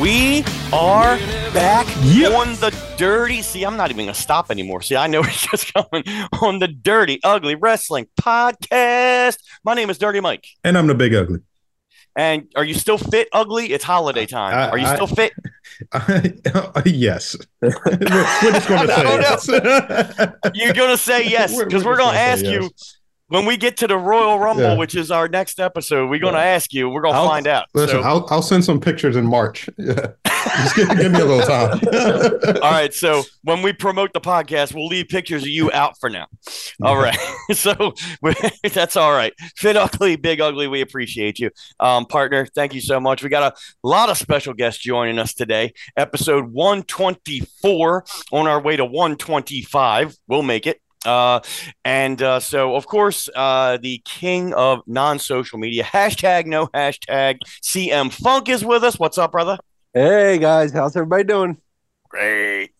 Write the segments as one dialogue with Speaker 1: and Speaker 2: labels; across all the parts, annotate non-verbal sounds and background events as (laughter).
Speaker 1: We are back
Speaker 2: Yep.
Speaker 1: on the dirty. See, I'm not even gonna stop anymore. See, I know (laughs) it's just coming on the dirty, ugly wrestling podcast. My name is Dirty Mike.
Speaker 2: And I'm the big ugly.
Speaker 1: And are you still fit, ugly? It's holiday time.
Speaker 2: I-
Speaker 1: are you
Speaker 2: I-
Speaker 1: still fit? (laughs)
Speaker 2: yes. we're, we're just going (laughs) to say yes.
Speaker 1: You're gonna say yes
Speaker 2: We're-
Speaker 1: because
Speaker 2: we're
Speaker 1: we're, gonna
Speaker 2: gonna
Speaker 1: ask
Speaker 2: say
Speaker 1: you
Speaker 2: yes.
Speaker 1: When we get to the Royal Rumble,
Speaker 2: Yeah.
Speaker 1: which is our next episode. We're gonna ask you. We're gonna find out.
Speaker 2: Listen,
Speaker 1: So-
Speaker 2: I'll, I'll send some pictures in March. (laughs) Yeah. Just give, give me a little time. (laughs)
Speaker 1: All right. So when we promote the podcast, we'll leave pictures of you out for now. All right. (laughs) so that's all right. Fit ugly, big ugly. We appreciate you, um, partner. Thank you so much. We got a lot of special guests joining us today. Episode 124 on our way to 125. We'll make it. Uh, and uh, so, of course, uh, the king of non-social media, (laughs) hashtag no hashtag, CM Funk is with us. What's up, brother?
Speaker 3: Hey guys, how's everybody doing?
Speaker 1: Great.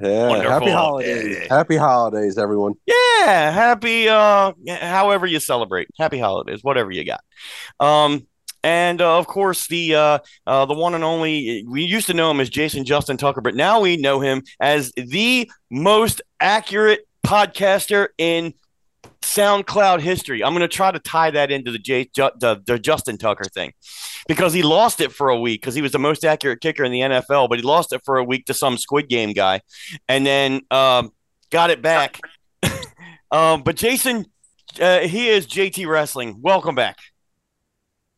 Speaker 3: Yeah,
Speaker 1: Wonderful.
Speaker 3: happy holidays.
Speaker 1: Yeah.
Speaker 3: Happy holidays, everyone.
Speaker 1: Yeah, happy uh however you celebrate. Happy holidays, whatever you got. Um and uh, of course the uh, uh the one and only we used to know him as Jason Justin Tucker, but now we know him as the most accurate podcaster in SoundCloud history. I'm going to try to tie that into the, J, the the Justin Tucker thing because he lost it for a week because he was the most accurate kicker in the NFL, but he lost it for a week to some Squid Game guy, and then um, got it back. (laughs) um, but Jason, uh, he is JT Wrestling. Welcome back.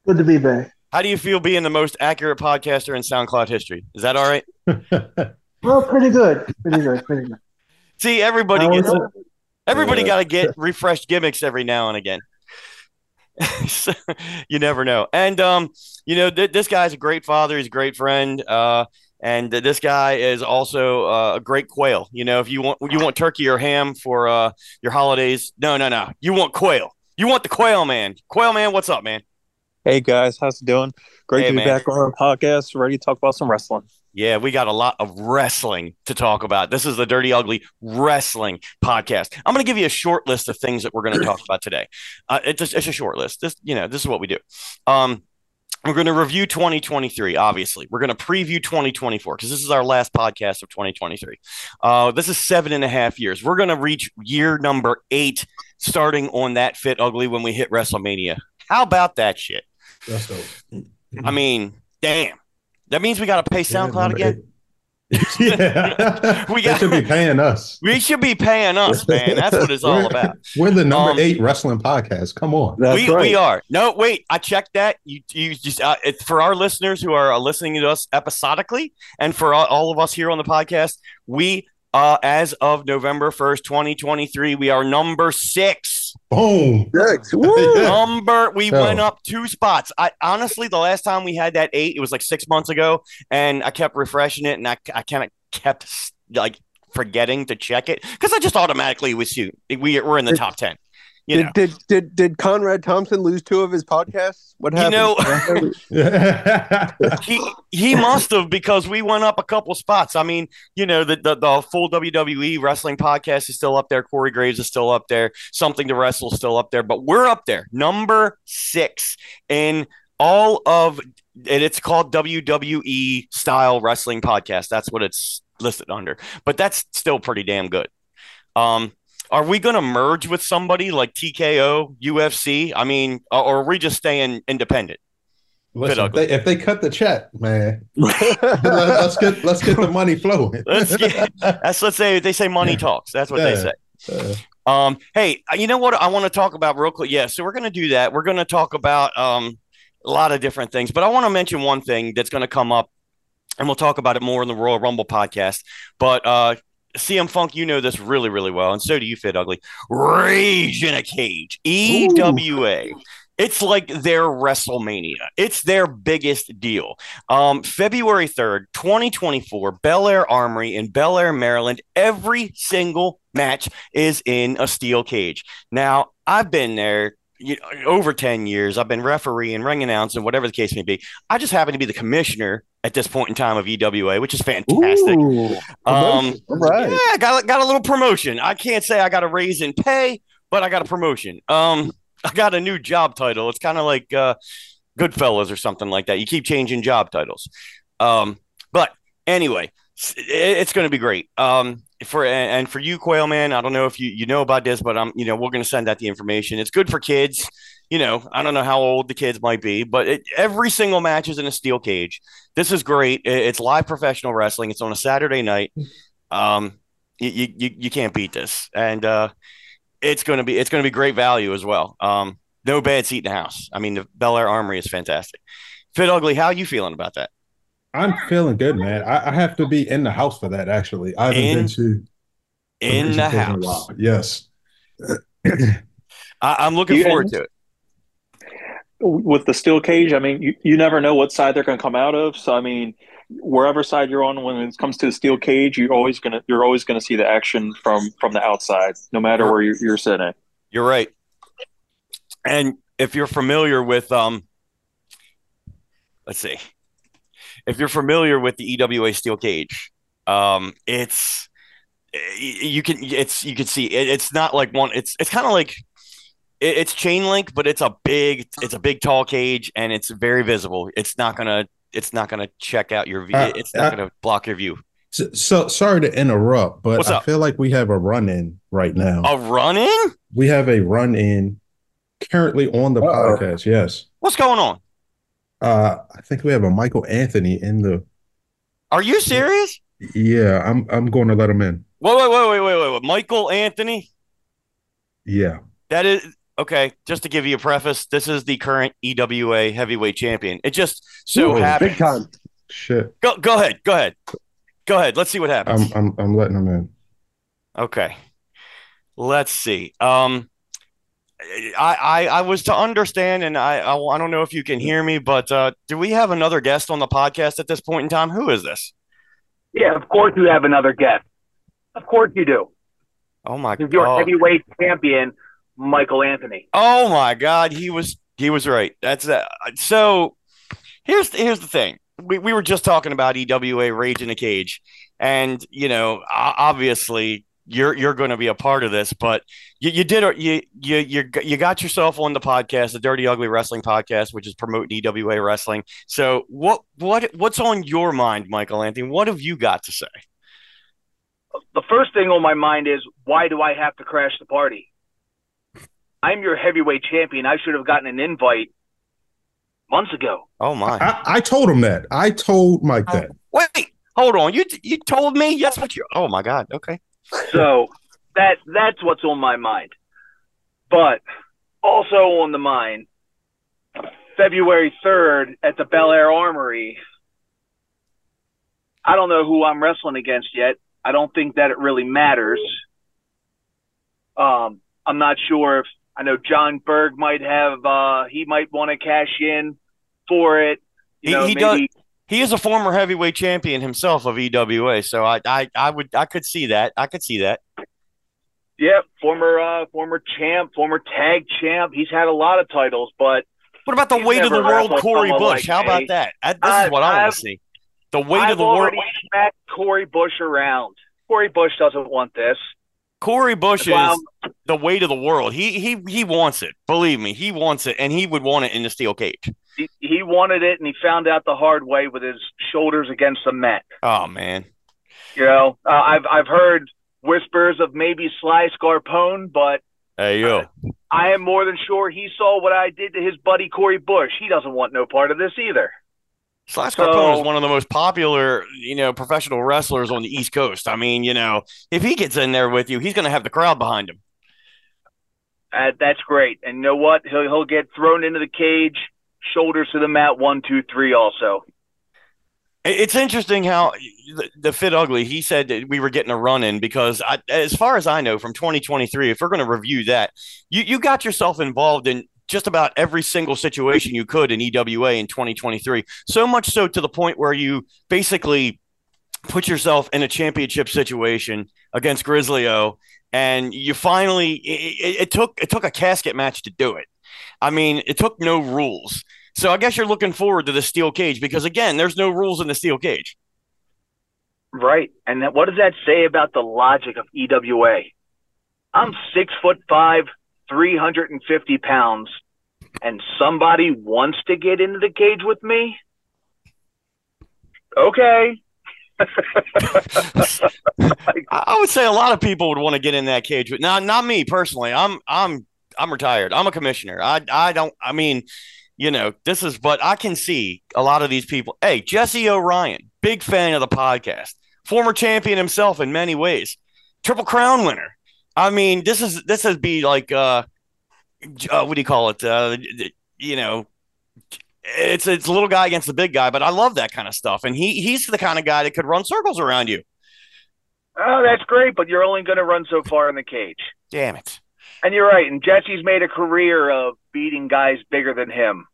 Speaker 4: Good to be back.
Speaker 1: How do you feel being the most accurate podcaster in SoundCloud history? Is that all right? (laughs)
Speaker 4: Well, pretty good. Pretty good. Pretty good.
Speaker 1: See, everybody gets
Speaker 4: was-
Speaker 1: everybody
Speaker 3: Yeah.
Speaker 1: got to get (laughs) refreshed gimmicks every now and again. (laughs) So, you never know. And um, you know, th- this guy's a great father. He's a great friend. Uh, and th- this guy is also uh, a great quail. You know, if you want you want turkey or ham for uh your holidays, no, no, no. You want quail. You want the quail man. Quail man, what's up, man?
Speaker 5: Hey guys, how's it doing? Great
Speaker 1: Hey,
Speaker 5: to be
Speaker 1: man.
Speaker 5: back on our podcast, ready to talk about some wrestling.
Speaker 1: Yeah, we got a lot of wrestling to talk about. This is the Dirty Ugly Wrestling Podcast. I'm going to give you a short list of things that we're going to talk about today. Uh, it's, just, it's a short list. This, you know, this is what we do. Um, we're going to review 2023. Obviously, we're going to preview 2024 because this is our last podcast of 2023. Uh, this is seven and a half years. We're going to reach year number eight, starting on that fit ugly when we hit WrestleMania. How about that shit? I mean, damn. That means we got to pay SoundCloud again. (laughs)
Speaker 2: yeah.
Speaker 1: We (laughs)
Speaker 2: We
Speaker 1: got-
Speaker 2: should be paying us.
Speaker 1: We should be paying us, (laughs) man. That's what it's all about.
Speaker 2: We're the number
Speaker 1: Um,
Speaker 2: eight wrestling podcast. Come on.
Speaker 3: That's
Speaker 1: we
Speaker 3: right.
Speaker 1: we are. No, wait. I checked that. You you just uh, it, for our listeners who are uh, listening to us episodically, and for all, all of us here on the podcast, we uh, as of November 1st, 2023, we are number six.
Speaker 2: Boom. (laughs)
Speaker 1: Number, we went up two spots. I honestly, the last time we had that eight, it was like six months ago, and I kept refreshing it and I, I kind of kept like forgetting to check it because I just automatically was you. We, we're in the top 10 did, know.
Speaker 3: did did did Conrad Thompson lose two of his podcasts? What happened?
Speaker 1: You know, (laughs) (laughs) he he must have because we went up a couple spots. I mean, you know, the, the, the full WWE wrestling podcast is still up there. Corey Graves is still up there. Something to wrestle is still up there, but we're up there, number six in all of, and it's called WWE style wrestling podcast. That's what it's listed under, but that's still pretty damn good. Um, are we going to merge with somebody like TKO, UFC? I mean, or or are we just staying independent?
Speaker 2: Listen, if they, if they cut the check, man, (laughs) let, us get let's get the money flowing. (laughs)
Speaker 1: Let's get, that's let's say they say money talks. That's what they say.
Speaker 2: Uh,
Speaker 1: Um, hey, you know what I want to talk about real quick? Yeah, so we're going to do that. We're going to talk about um, a lot of different things, but I want to mention one thing that's going to come up, and we'll talk about it more in the Royal Rumble podcast. But uh, CM Funk, you know this really, really well, and so do you, Fit Ugly. Rage in a Cage, EWA. It's like their WrestleMania. It's their biggest deal. Um, February 3rd, 2024, Bel Air Armory in Bel Air, Maryland. Every single match is in a steel cage. Now, I've been there you know, over 10 years. I've been refereeing, ring announcing, whatever the case may be. I just happen to be the commissioner at this point in time of EWA, which is fantastic.
Speaker 3: Ooh,
Speaker 1: Um,
Speaker 3: right.
Speaker 1: yeah, got got a little promotion. I can't say I got a raise in pay, but I got a promotion. Um, (laughs) I got a new job title. It's kind of like uh, Goodfellas or something like that. You keep changing job titles. Um, But anyway, it's going to be great. Um, for and for you, Quail Man, I don't know if you you know about this, but I'm you know we're going to send out the information. It's good for kids. You know, I don't know how old the kids might be, but it, every single match is in a steel cage. This is great. It- it's live professional wrestling. It's on a Saturday night. Um, you you you can't beat this, and uh, it's going to be it's going to be great value as well. Um, no bad seat in the house. I mean, the Bel Air Armory is fantastic. Fit Ugly, how are you feeling about that?
Speaker 2: I'm feeling good, man. I, I have to be in the house for that. Actually, I haven't
Speaker 1: In-
Speaker 2: been to
Speaker 1: In the house,
Speaker 2: while. Yes. (clears throat)
Speaker 1: I, I'm looking
Speaker 5: You-
Speaker 1: forward to it.
Speaker 5: With the steel cage, I mean, you, you never know what side they're going to come out of. So, I mean, wherever side you're on when it comes to the steel cage, you're always gonna you're always gonna see the action from from the outside, no matter where you're, you're sitting.
Speaker 1: You're right. And if you're familiar with um let's see. If you're familiar with the EWA steel cage, um it's you can it's you can see it, it's not like one it's it's kind of like it, it's chain link but it's a big it's a big tall cage and it's very visible it's not gonna it's not gonna check out your view
Speaker 2: Uh,
Speaker 1: it's not
Speaker 2: uh,
Speaker 1: gonna block your view
Speaker 2: So, so sorry to interrupt, but
Speaker 1: What's
Speaker 2: I
Speaker 1: up?
Speaker 2: feel like we have a run in right now.
Speaker 1: a run in
Speaker 2: We have a run in currently on the
Speaker 4: Uh-oh.
Speaker 2: podcast. Yes.
Speaker 1: what's going on
Speaker 2: Uh, I think we have a Michael Anthony in the.
Speaker 1: are you serious
Speaker 2: Yeah, I'm. I'm going to let him in.
Speaker 1: wait wait wait wait wait wait, wait. michael anthony
Speaker 2: Yeah.
Speaker 1: That is okay. Just to give you a preface, this is the current EWA heavyweight champion. It just so
Speaker 2: Ooh,
Speaker 1: happens.
Speaker 4: Big time.
Speaker 2: Shit.
Speaker 1: Go, go ahead. Go ahead. Go ahead. Let's see what happens.
Speaker 2: I'm. I'm. I'm letting him in.
Speaker 1: okay. Let's see. Um, I, I, I was to understand, and I, I, I don't know if you can hear me, but uh, do we have another guest on the podcast at this point in time? Who is this?
Speaker 6: Yeah, of course you have another guest. Of course you do.
Speaker 1: Oh my
Speaker 6: He's your heavyweight champion, Michael Anthony.
Speaker 1: Oh my God, he was he was right. That's uh, so. Here's here's the thing. We we were just talking about EWA Rage in a Cage, and you know, obviously you're you're going to be a part of this, but you, you did you you you you got yourself on the podcast, the Dirty Ugly Wrestling Podcast, which is promoting EWA wrestling. So what what what's on your mind, Michael Anthony? What have you got to say?
Speaker 6: The first thing on my mind is why do I have to crash the party? I'm your heavyweight champion. I should have gotten an invite months ago.
Speaker 1: Oh my!
Speaker 2: I, I told him that. I told Mike
Speaker 1: Oh.
Speaker 2: that.
Speaker 1: Wait, hold on. You you told me yes, what you. Oh my God. Okay.
Speaker 6: So that that's what's on my mind. But also on the mind, February third at the Bel Air Armory. I don't know who I'm wrestling against yet. I don't think that it really matters. Um, I'm not sure if I know John Berg might have uh he might want to cash in for it. You
Speaker 1: He-
Speaker 6: know,
Speaker 1: he
Speaker 6: maybe
Speaker 1: does- He is a former heavyweight champion himself of EWA, so I, I, I would, I could see that. I could see that.
Speaker 6: yeah, former uh former champ, former tag champ. He's had a lot of titles, but
Speaker 1: What about the weight of the world, Corey Bush?
Speaker 6: like
Speaker 1: How about that? I, this
Speaker 6: I-
Speaker 1: is what I want to see. The weight
Speaker 6: I've
Speaker 1: of the world.
Speaker 6: smacked Corey Bush around. Corey Bush doesn't want this.
Speaker 1: Corey Bush
Speaker 6: Well,
Speaker 1: is the weight of the world. He, he, he wants it. Believe me, he wants it, and he would want it in the steel cage.
Speaker 6: He, he wanted it, and he found out the hard way with his shoulders against the mat.
Speaker 1: Oh man,
Speaker 6: You know, uh, I've I've heard whispers of maybe Sly Scarpone, but
Speaker 1: hey yo,
Speaker 6: I am more than sure he saw what I did to his buddy Corey Bush. He doesn't want no part of this either.
Speaker 1: Sly Carpone
Speaker 6: So-
Speaker 1: is one of the most popular, you know, professional wrestlers on the East Coast. I mean, you know, if he gets in there with you, he's going to have the crowd behind him.
Speaker 6: Uh, that's great. And you know what? He'll he'll get thrown into the cage, shoulders to the mat, one, two, three. Also,
Speaker 1: It's interesting how the, Fit Ugly, he said that we were getting a run in because, I, as far as I know, from 2023, if we're going to review that, you, you got yourself involved in just about every single situation you could in EWA in 2023. So much so to the point where you basically put yourself in a championship situation against Grizzly O, and you finally it, it took it took a casket match to do it. I mean, it took no rules. So I guess you're looking forward to the steel cage because again, there's no rules in the steel cage.
Speaker 6: right? And that, what does that say about the logic of EWA? I'm six foot five, three hundred and fifty pounds, and somebody wants to get into the cage with me. okay.
Speaker 1: I (laughs) I would say a lot of people would want to get in that cage, but not not me personally. I'm I'm I'm retired. I'm a commissioner. I I don't. I mean, you know, this is. But I can see a lot of these people. Hey, Jesse O'Ryan, big fan of the podcast, former champion himself in many ways, triple crown winner. I mean, this is this is be like uh, uh what do you call it? Uh, you know, it's it's a little guy against the big guy, but I love that kind of stuff. And he he's the kind of guy that could run circles around you.
Speaker 6: Oh, that's great, but you're only going to run so far in the cage.
Speaker 1: Damn it.
Speaker 6: And you're right. And Jesse's made a career of beating guys bigger than him,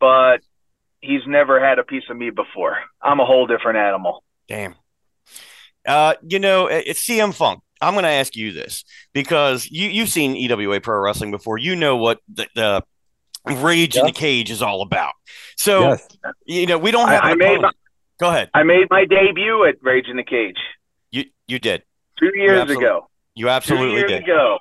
Speaker 6: but he's never had a piece of me before. I'm a whole different animal.
Speaker 1: Damn. Uh, you know, it's CM Funk. I'm going to ask you this because you you've seen EWA Pro Wrestling before. You know what the, the rage in the cage is all about. So
Speaker 3: yes.
Speaker 1: you know we don't have. an
Speaker 6: I made my.
Speaker 1: Go ahead.
Speaker 6: I made my debut at Rage in the Cage
Speaker 1: You you did.
Speaker 6: two years
Speaker 1: absolutely-
Speaker 6: ago.
Speaker 1: You
Speaker 6: Two
Speaker 1: absolutely
Speaker 6: years
Speaker 1: did.
Speaker 6: ago.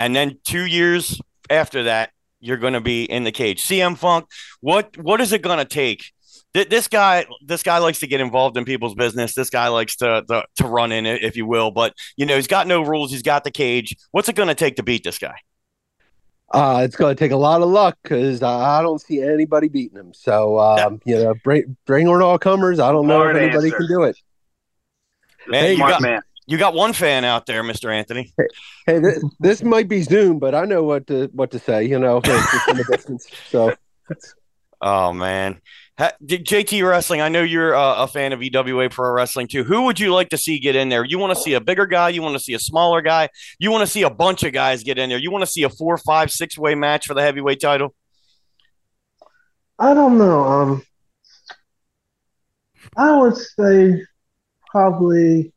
Speaker 1: And then two years after that, you're going to be in the cage. CM Funk, what what is it going to take? Th- This guy, this guy likes to get involved in people's business. This guy likes to, to to run in it, if you will. But you know, he's got no rules. He's got the cage. What's it going to take to beat this guy?
Speaker 3: Uh, it's going to take a lot of luck because I don't see anybody beating him. So, um, (laughs) you know, bring, bring on all comers. I don't know
Speaker 6: Smart
Speaker 3: if anybody
Speaker 6: answer.
Speaker 3: can do it.
Speaker 1: Man,
Speaker 3: Hey,
Speaker 1: you got
Speaker 6: man.
Speaker 1: You got one fan out there, Mister Anthony.
Speaker 3: Hey, this, this might be Zoom, but I know what to what to say. You know, (laughs) from a distance. So,
Speaker 1: Oh man, ha, JT Wrestling. I know you're uh, a fan of EWA Pro Wrestling too. Who would you like to see get in there? You want to see a bigger guy? You want to see a smaller guy? You want to see a bunch of guys get in there? You want to see a four, five, six way match for the heavyweight title?
Speaker 4: I don't know. Um, I would say probably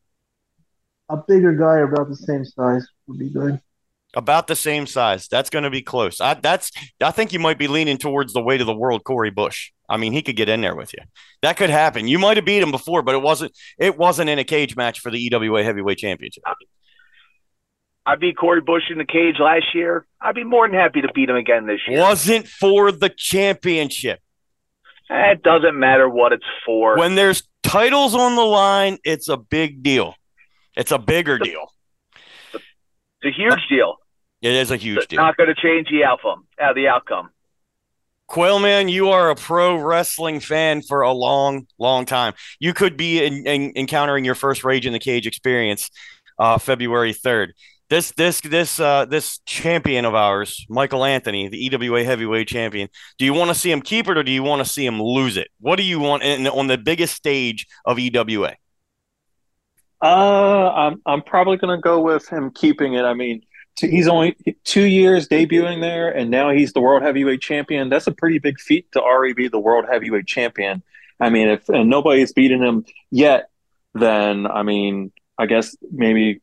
Speaker 4: a bigger guy about the same size would be good.
Speaker 1: About the same size. That's going to be close. I, that's. I think you might be leaning towards the weight of the world, Corey Bush. I mean, he could get in there with you. That could happen. You might have beat him before, but it wasn't. It wasn't in a cage match for the EWA Heavyweight Championship.
Speaker 6: I beat Corey Bush in the cage last year. I'd be more than happy to beat him again this year.
Speaker 1: Wasn't for the championship.
Speaker 6: Eh, It doesn't matter what it's for.
Speaker 1: When there's titles on the line, it's a big deal. It's a bigger deal.
Speaker 6: it's a huge deal.
Speaker 1: It is a huge
Speaker 6: It's
Speaker 1: deal.
Speaker 6: not going to change the outcome. Uh, the outcome.
Speaker 1: Quailman, you are a pro wrestling fan for a long, long time. You could be in, in, encountering your first Rage in the Cage experience uh, February 3rd. This this this uh, this champion of ours, Michael Anthony, the EWA heavyweight champion. Do you want to see him keep it or do you want to see him lose it? What do you want in, on the biggest stage of EWA?
Speaker 5: Uh, I'm I'm probably gonna go with him keeping it. I mean, t- he's only two years debuting there, and now he's the world heavyweight champion. That's a pretty big feat to already be the world heavyweight champion. I mean, if and nobody's beaten him yet, then I mean, I guess maybe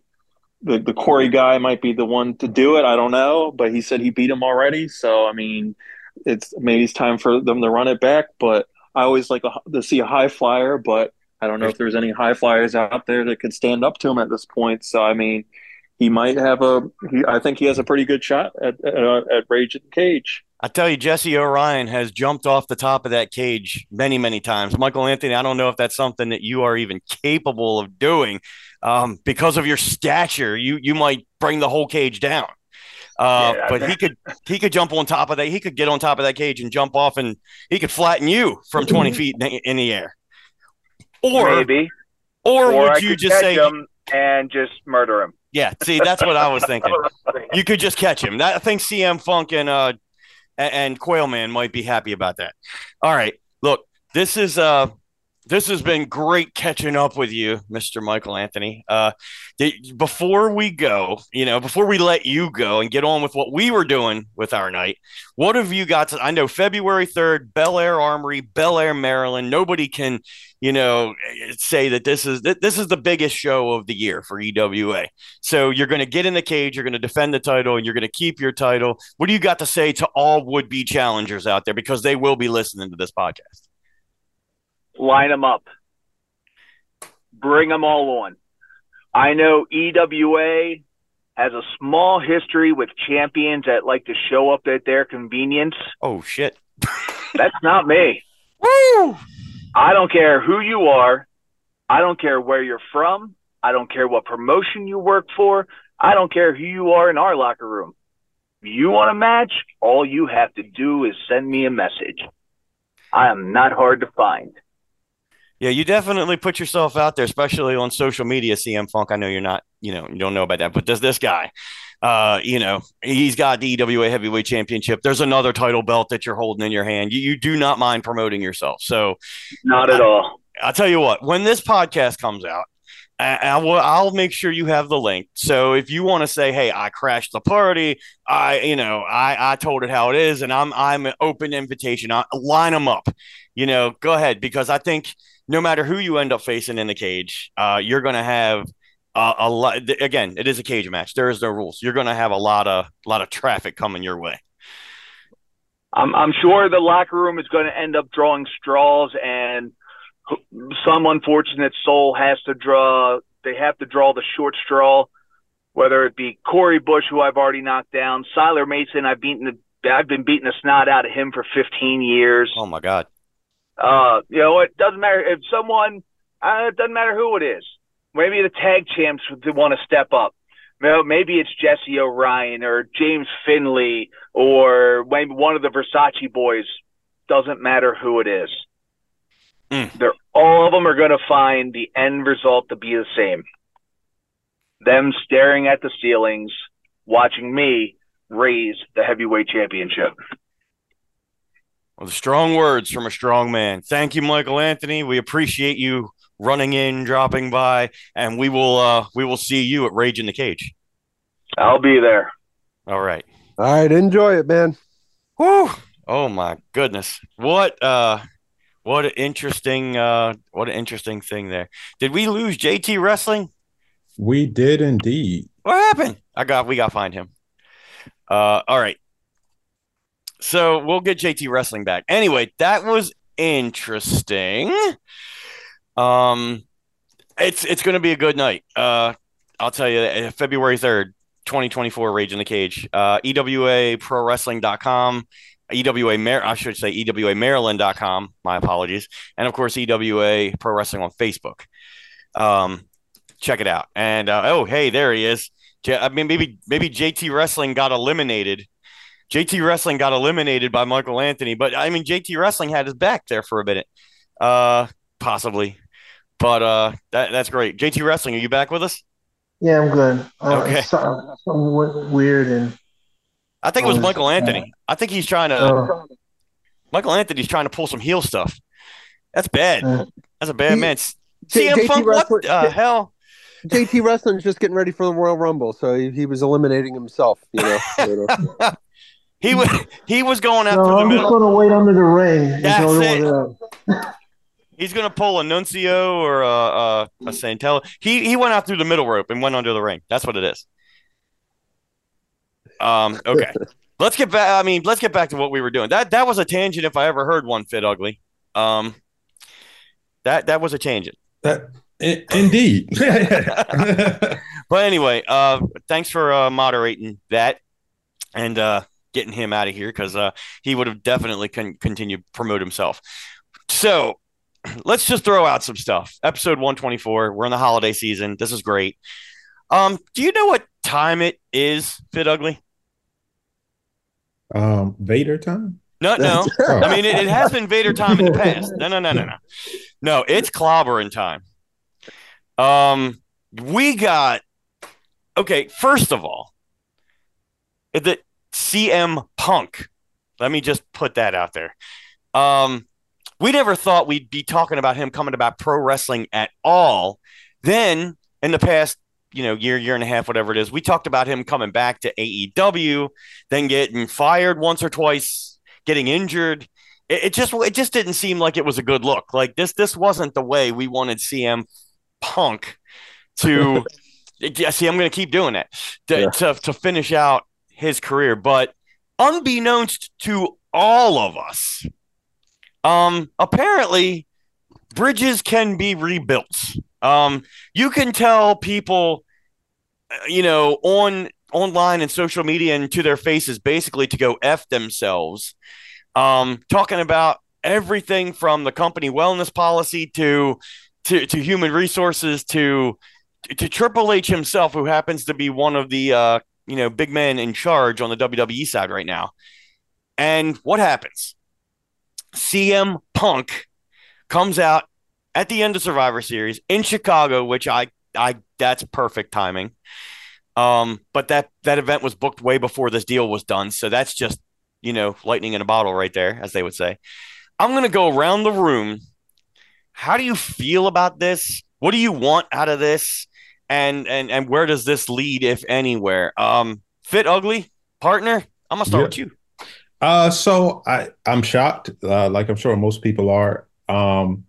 Speaker 5: the the Corey guy might be the one to do it. I don't know, but he said he beat him already, so I mean, it's maybe it's time for them to run it back. But I always like a, to see a high flyer, but I don't know if there's any high flyers out there that could stand up to him at this point. So I mean, he might have a. He, I think he has a pretty good shot at at, uh, at Rage in the Cage.
Speaker 1: I tell you, Jesse O'Ryan has jumped off the top of that cage many, many times. Michael Anthony, I don't know if that's something that you are even capable of doing um, because of your stature. You you might bring the whole cage down. Uh,
Speaker 6: Yeah,
Speaker 1: but he could he could jump on top of that. He could get on top of that cage and jump off, and he could flatten you from twenty (laughs) feet in, in the air. Or
Speaker 6: Maybe.
Speaker 1: or,
Speaker 6: Or I
Speaker 1: would you
Speaker 6: could
Speaker 1: just
Speaker 6: catch
Speaker 1: say,
Speaker 6: him and just murder him.
Speaker 1: yeah? See, that's what I was thinking. (laughs) You could just catch him. That I think CM Funk and uh and, and Quailman might be happy about that. All right, look, this is uh this has been great catching up with you, Mr. Michael Anthony. Uh, before we go, you know, before we let you go and get on with what we were doing with our night, what have you got to? I know February third, Bel Air Armory, Bel Air, Maryland. Nobody can, you know, say that this is this is the biggest show of the year for EWA. So you're going to get in the cage, you're going to defend the title, and you're going to keep your title. What do you got to say to all would-be challengers out there because they will be listening to this podcast?
Speaker 6: Line them up. Bring them all on. I know EWA has a small history with champions that like to show up at their convenience.
Speaker 1: Oh shit! (laughs)
Speaker 6: That's not me.
Speaker 1: Woo!
Speaker 6: I don't care who you are. I don't care where you're from. I don't care what promotion you work for. I don't care who you are in our locker room. If you want a match, all you have to do is send me a message. I am not hard to find.
Speaker 1: Yeah, you definitely put yourself out there, especially on social media, CM Funk. I know you're not, you know, you don't know about that, but does this guy, uh, you know, he's got the EWA Heavyweight Championship. There's another title belt that you're holding in your hand. You, you do not mind promoting yourself. So,
Speaker 6: not at I, all.
Speaker 1: I'll tell you what, when this podcast comes out, I, will, I'll make sure you have the link. So if you want to say, "Hey, I crashed the party," I, you know, I, I told it how it is, and I'm, I'm an open invitation. I, line them up, you know, go ahead because I think no matter who you end up facing in the cage, uh, you're going to have a lot. Again, it is a cage match. There is no rules. You're going to have a lot of lot of traffic coming your way.
Speaker 6: I'm, I'm sure the locker room is going to end up drawing straws, and some unfortunate soul has to draw. They have to draw the short straw, whether it be Corey Bush, who I've already knocked down, Siler Mason. I've beaten the I've been beating the snot out of him for 15 years.
Speaker 1: Oh my God.
Speaker 6: Uh, you know, it doesn't matter if someone. Uh, it doesn't matter who it is. Maybe the tag champs want to step up. Maybe it's Jesse Orion or James Finley or maybe one of the Versace boys. Doesn't matter who it is. Mm. They're all of them are going to find the end result to be the same. Them staring at the ceilings, watching me raise the heavyweight championship.
Speaker 1: Well, the strong words from a strong man. Thank you, Michael Anthony. We appreciate you running in, dropping by, and we will uh we will see you at Rage in the Cage.
Speaker 6: I'll be there.
Speaker 1: All right.
Speaker 3: All right, enjoy it, man.
Speaker 1: Whew. Oh my goodness. What uh what an interesting uh what an interesting thing there. Did we lose JT wrestling?
Speaker 2: We did indeed.
Speaker 1: What happened? I got we got to find him. Uh all right. So we'll get JT wrestling back. Anyway, that was interesting. Um, it's it's going to be a good night. Uh, I'll tell you, uh, February third, twenty twenty four, Rage in the Cage. Uh, EWA Pro Wrestling.com. EWA Mar- I should say EWA Maryland.com. My apologies. And of course, EWA Pro Wrestling on Facebook. Um, check it out. And uh, oh, hey, there he is. I mean, maybe maybe JT Wrestling got eliminated JT Wrestling got eliminated by Michael Anthony, but I mean JT Wrestling had his back there for a minute, uh, possibly. But uh, that that's great. JT Wrestling, are you back with us?
Speaker 4: Yeah, I'm good. Uh, okay. Something, something weird and.
Speaker 1: I think it was Michael Anthony. I think he's trying to. Uh, Michael Anthony's trying to pull some heel stuff. That's bad. Uh, That's a bad he, man. CM JT Funk, what the uh, hell?
Speaker 3: JT Wrestling's just getting ready for the Royal Rumble, so he, he was eliminating himself. You know. (laughs) (laughs)
Speaker 1: He was he was going after no,
Speaker 4: the
Speaker 1: I'm
Speaker 4: middle.
Speaker 1: just
Speaker 4: going to wait under the ring.
Speaker 1: That's it. (laughs) He's going to pull a nuncio or a, a, a Santella. He he went out through the middle rope and went under the ring. That's what it is. Um. Okay. (laughs) let's get back. I mean, let's get back to what we were doing. That that was a tangent if I ever heard one. Fit ugly. Um. That that was a tangent.
Speaker 2: That indeed. (laughs) (laughs)
Speaker 1: but anyway, uh, thanks for uh, moderating that, and uh, getting him out of here because uh, he would have definitely con- continued promote himself. So (clears throat) let's just throw out some stuff. Episode 124. We're in the holiday season. This is great. Um, do you know what time it is, Fit Ugly?
Speaker 2: Um, Vader time?
Speaker 1: No, no. (laughs) oh. I mean, it, it, has been Vader time in the past. No, no, no, no, no. (laughs) No, it's clobbering time. Um, we got okay. First of all, the CM Punk. Let me just put that out there. Um, we never thought we'd be talking about him coming about pro wrestling at all. Then in the past, you know, year, year and a half, whatever it is, we talked about him coming back to AEW, then getting fired once or twice, getting injured. It, it just it just didn't seem like it was a good look. Like this this wasn't the way we wanted CM Punk to. (laughs) see, I'm going to keep doing that to, yeah. to to finish out his career. But unbeknownst to all of us, um, apparently bridges can be rebuilt. Um, you can tell people, you know, on online and social media and to their faces basically to go f themselves. Um, talking about everything from the company wellness policy to to, to human resources to to Triple H himself, who happens to be one of the uh, you know big men in charge on the WWE side right now. And what happens? CM Punk comes out at the end of Survivor Series in Chicago, which I I that's perfect timing. Um, but that that event was booked way before this deal was done, so that's just you know lightning in a bottle right there, as they would say. I'm gonna go around the room. How do you feel about this? What do you want out of this? And and and where does this lead, if anywhere? Um, fit ugly partner. I'm gonna start yeah. with you.
Speaker 2: Uh, so I I'm shocked, uh, like I'm sure most people are. Um,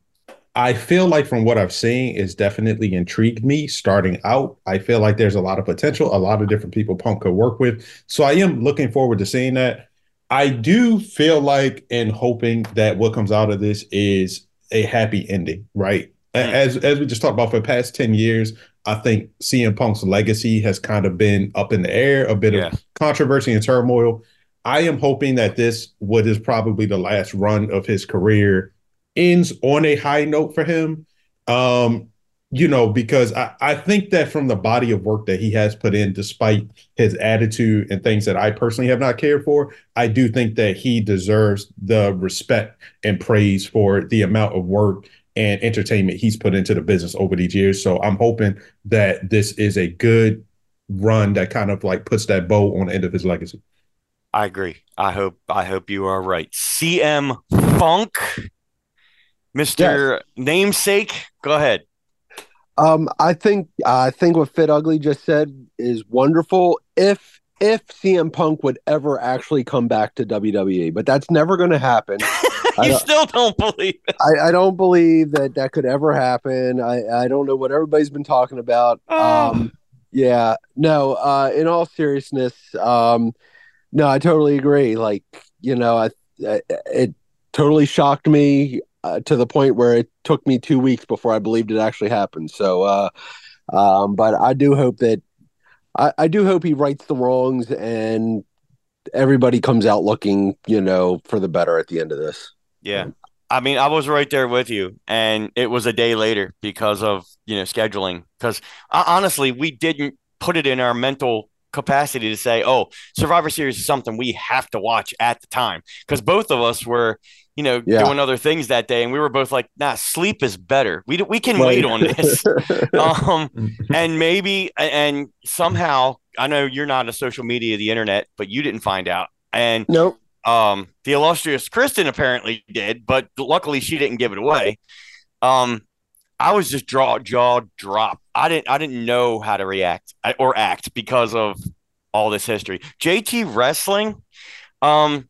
Speaker 2: I feel like from what I've seen, it's definitely intrigued me starting out. I feel like there's a lot of potential, a lot of different people Punk could work with. So I am looking forward to seeing that. I do feel like and hoping that what comes out of this is a happy ending, right? Mm. As as we just talked about for the past 10 years, I think CM Punk's legacy has kind of been up in the air, a bit yeah. of controversy and turmoil. I am hoping that this, what is probably the last run of his career, ends on a high note for him. Um, you know, because I, I think that from the body of work that he has put in, despite his attitude and things that I personally have not cared for, I do think that he deserves the respect and praise for the amount of work and entertainment he's put into the business over these years. So I'm hoping that this is a good run that kind of like puts that bow on the end of his legacy.
Speaker 1: I agree. I hope I hope you are right. CM Funk, Mister yes. Namesake, go ahead.
Speaker 3: Um, I think I think what Fit Ugly just said is wonderful. If if CM Punk would ever actually come back to WWE, but that's never going to happen. (laughs)
Speaker 1: you don't, still don't believe it.
Speaker 3: I, I, don't believe that that could ever happen. I, I don't know what everybody's been talking about. Oh. Um, yeah, no. Uh, in all seriousness, um, no, I totally agree. Like, you know, I, I it totally shocked me uh, to the point where it took me two weeks before I believed it actually happened. So, uh, um, but I do hope that I, I do hope he rights the wrongs and everybody comes out looking, you know, for the better at the end of this.
Speaker 1: Yeah. I mean, I was right there with you, and it was a day later because of you know scheduling. Because uh, honestly, we didn't put it in our mental capacity to say, "Oh, Survivor Series is something we have to watch at the time," because both of us were, you know, yeah. doing other things that day, and we were both like, "Nah, sleep is better. We we can right. wait on this." (laughs) (laughs) um, and maybe and somehow, I know you're not a social media, the internet, but you didn't find out, and
Speaker 3: nope.
Speaker 1: Um, the illustrious Kristen apparently did, but luckily she didn't give it away. Um, I was just draw jaw drop. I didn't I didn't know how to react or act because of all this history. JT Wrestling, um,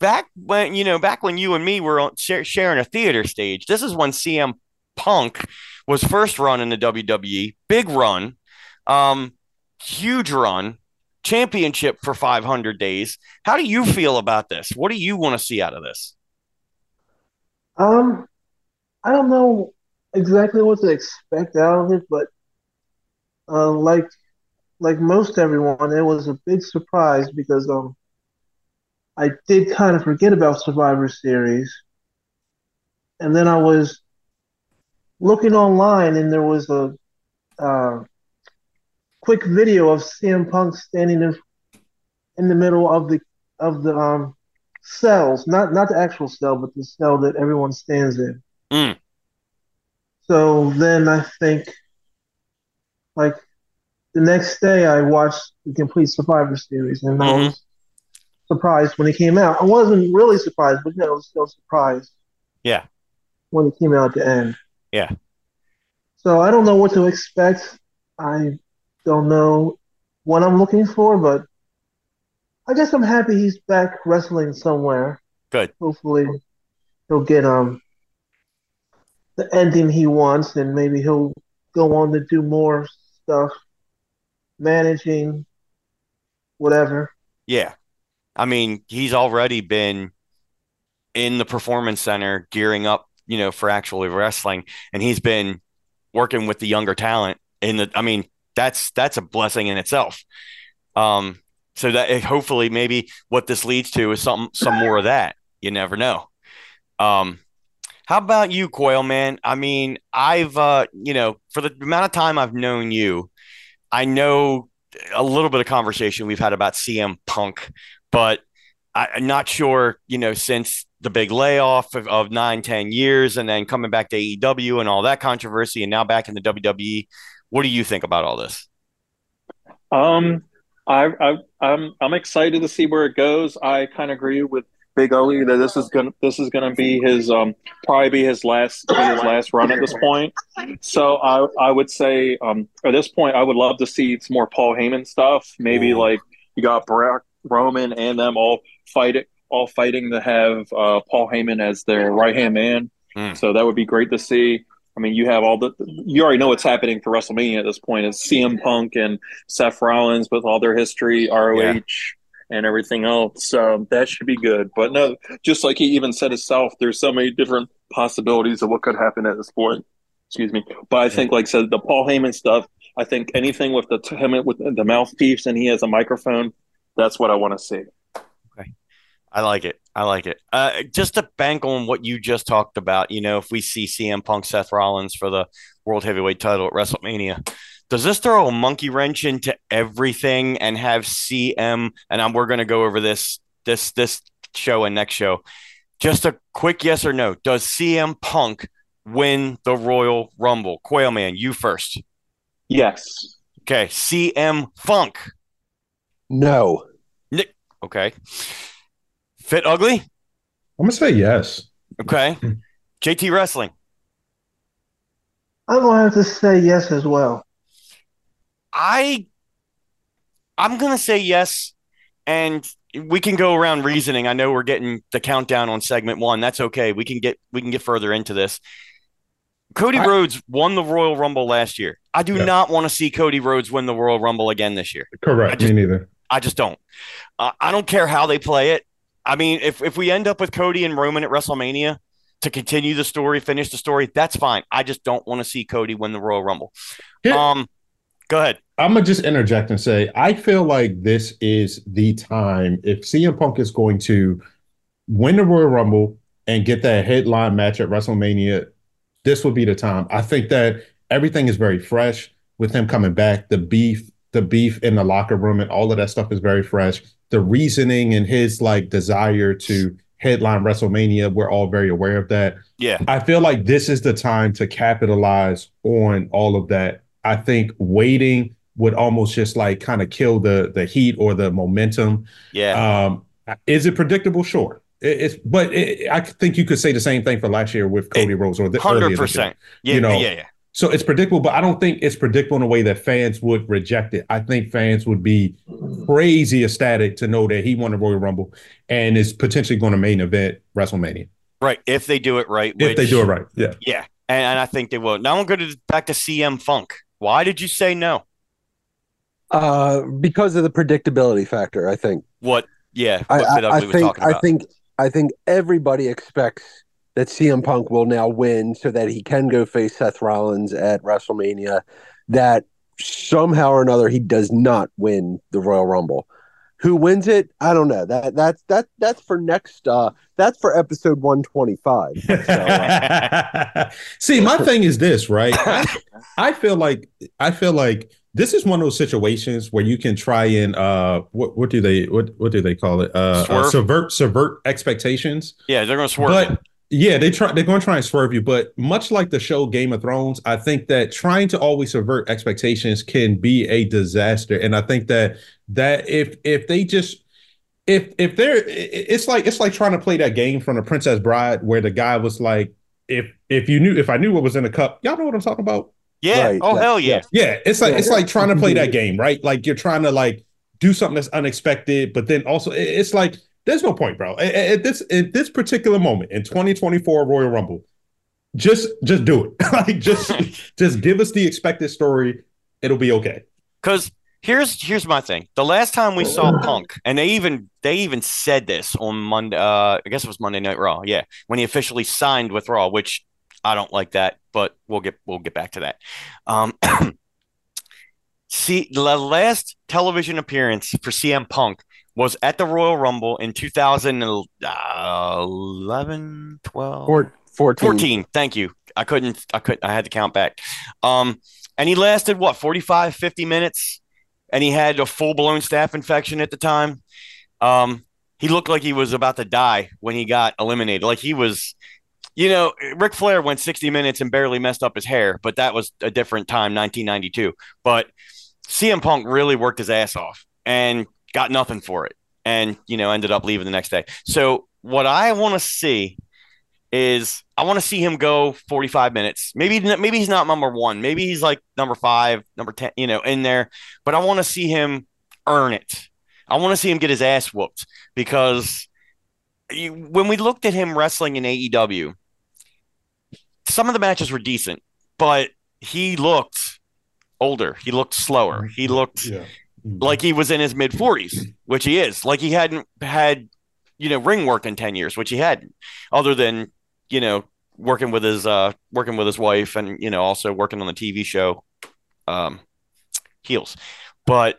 Speaker 1: back when you know back when you and me were on, sharing a theater stage. This is when CM Punk was first run in the WWE. Big run, um, huge run, championship for 500 days. How do you feel about this? What do you want to see out of this?
Speaker 4: Um, I don't know exactly what to expect out of it, but uh, like like most everyone, it was a big surprise because um I did kind of forget about Survivor Series, and then I was looking online, and there was a uh, quick video of CM Punk standing in in the middle of the of the um cells, not not the actual cell, but the cell that everyone stands in.
Speaker 1: Mm.
Speaker 4: So then I think, like, the next day I watched the complete Survivor series, and mm-hmm. I was surprised when it came out. I wasn't really surprised, but you know, I was still surprised.
Speaker 1: Yeah.
Speaker 4: When it came out at the end.
Speaker 1: Yeah.
Speaker 4: So I don't know what to expect. I don't know what I'm looking for, but I guess I'm happy he's back wrestling somewhere.
Speaker 1: Good.
Speaker 4: Hopefully, he'll get um the ending he wants, and maybe he'll go on to do more stuff, managing, whatever.
Speaker 1: Yeah, I mean, he's already been in the performance center gearing up, you know, for actually wrestling, and he's been working with the younger talent. In the, I mean, that's that's a blessing in itself. Um, so that hopefully maybe what this leads to is some some more of that. You never know. Um, how about you, Quail man? I mean, I've uh, you know, for the amount of time I've known you, I know a little bit of conversation we've had about CM Punk, but I, am not sure, you know, since the big layoff of, of nine, 10 years and then coming back to AEW and all that controversy and now back in the WWE. What do you think about all this?
Speaker 5: Um, I, I I'm I'm excited to see where it goes. I kind of agree with Big Ugly that this is gonna this is gonna be his um probably be his last be his last run at this point. So I I would say um at this point I would love to see some more Paul Heyman stuff. Maybe Ooh. like you got Brock Roman and them all fight it all fighting to have uh, Paul Heyman as their right hand man. Mm. So that would be great to see. I mean, you have all the you already know what's happening for WrestleMania at this point. It's CM Punk and Seth Rollins with all their history, ROH. Yeah and everything else. That should be good. But no, just like he even said himself, there's so many different possibilities of what could happen at this point. Excuse me. But I think, like I said, the Paul Heyman stuff, I think anything with the him with the mouthpiece and he has a microphone, that's what I want to see.
Speaker 1: Okay, I like it. I like it. Uh, just to bank on what you just talked about, you know, if we see CM Punk, Seth Rollins for the World Heavyweight title at WrestleMania, does this throw a monkey wrench into everything and have CM? And I'm, we're going to go over this this this show and next show. Just a quick yes or no. Does CM Punk win the Royal Rumble? Quail Man, you first.
Speaker 5: Yes.
Speaker 1: Okay. CM Funk.
Speaker 3: No.
Speaker 1: Nick. Okay. Fit ugly? I'm
Speaker 2: gonna say yes.
Speaker 1: Okay. (laughs) JT Wrestling.
Speaker 4: I'm gonna have to say yes as well.
Speaker 1: I I'm gonna say yes, and we can go around reasoning. I know we're getting the countdown on segment one. That's okay. We can get we can get further into this. Cody I, Rhodes won the Royal Rumble last year. I do yeah. not want to see Cody Rhodes win the Royal Rumble again this year.
Speaker 2: Correct.
Speaker 1: Just,
Speaker 2: Me neither.
Speaker 1: I just don't. Uh, I don't care how they play it. I mean, if if we end up with Cody and Roman at WrestleMania to continue the story, finish the story, that's fine. I just don't want to see Cody win the Royal Rumble. Um, go ahead.
Speaker 2: I'm gonna just interject and say I feel like this is the time if CM Punk is going to win the Royal Rumble and get that headline match at WrestleMania, this would be the time. I think that everything is very fresh with him coming back. The beef, the beef in the locker room, and all of that stuff is very fresh the reasoning and his like desire to headline WrestleMania, we're all very aware of that.
Speaker 1: Yeah.
Speaker 2: I feel like this is the time to capitalize on all of that. I think waiting would almost just like kind of kill the the heat or the momentum.
Speaker 1: Yeah.
Speaker 2: Um, is it predictable? Sure. it's but it, I think you could say the same thing for last year with Cody Rhodes or the
Speaker 1: hundred percent. Yeah, you know, yeah, yeah.
Speaker 2: So it's predictable, but I don't think it's predictable in a way that fans would reject it. I think fans would be crazy ecstatic to know that he won the Royal Rumble and is potentially going to main event WrestleMania.
Speaker 1: Right, if they do it right.
Speaker 2: If they do it right, yeah,
Speaker 1: yeah, and, and I think they will. Now I'm going to back to CM Funk. Why did you say no?
Speaker 3: Uh, because of the predictability factor. I think.
Speaker 1: What? Yeah,
Speaker 3: what I, I, I think. I think. I think everybody expects that CM Punk will now win so that he can go face Seth Rollins at WrestleMania. That somehow or another he does not win the Royal Rumble. Who wins it? I don't know. That that's that that's for next. uh That's for episode one twenty five. (laughs) So, uh,
Speaker 2: See, my thing is this, right? (laughs) I, I feel like I feel like this is one of those situations where you can try and uh what what do they what what do they call it uh, uh subvert subvert expectations
Speaker 1: yeah they're gonna swerve
Speaker 2: but yeah, they try. They're going to try and swerve you, but much like the show Game of Thrones, I think that trying to always subvert expectations can be a disaster. And I think that that if if they just if if they're it's like it's like trying to play that game from the Princess Bride where the guy was like, if if you knew if I knew what was in the cup, y'all know what I'm talking about.
Speaker 1: Yeah. Right. Oh hell yeah.
Speaker 2: Yeah. It's like yeah. it's like trying to play that mm-hmm. game, right? Like you're trying to like do something that's unexpected, but then also it's like there's no point, bro. At, at this at this particular moment in 2024 Royal Rumble, just just do it. (laughs) like just (laughs) just give us the expected story. It'll be okay.
Speaker 1: Because here's here's my thing. The last time we saw (laughs) Punk, and they even they even said this on Monday. Uh, I guess it was Monday Night Raw. Yeah, when he officially signed with Raw, which I don't like that, but we'll get we'll get back to that. Um, (clears throat) see, the last television appearance for CM Punk was at the Royal Rumble in 2011, 12,
Speaker 3: Four, 14.
Speaker 1: 14. Thank you. I couldn't, I couldn't, I had to count back. Um, and he lasted what, 45, 50 minutes? And he had a full blown staph infection at the time. Um, he looked like he was about to die when he got eliminated. Like he was, you know, Ric Flair went 60 minutes and barely messed up his hair, but that was a different time, 1992. But CM Punk really worked his ass off and got nothing for it and, you know, ended up leaving the next day. So what I want to see is I want to see him go 45 minutes. Maybe maybe he's not number 1. Maybe he's like number 5, number 10, you know, in there, but I want to see him earn it. I want to see him get his ass whooped because you, when we looked at him wrestling in AEW, some of the matches were decent, but he looked older. He looked slower. He looked
Speaker 2: Yeah.
Speaker 1: Like he was in his mid 40s, which he is. Like he hadn't had, you know, ring work in 10 years, which he hadn't, other than, you know, working with his uh working with his wife and, you know, also working on the TV show um heels. But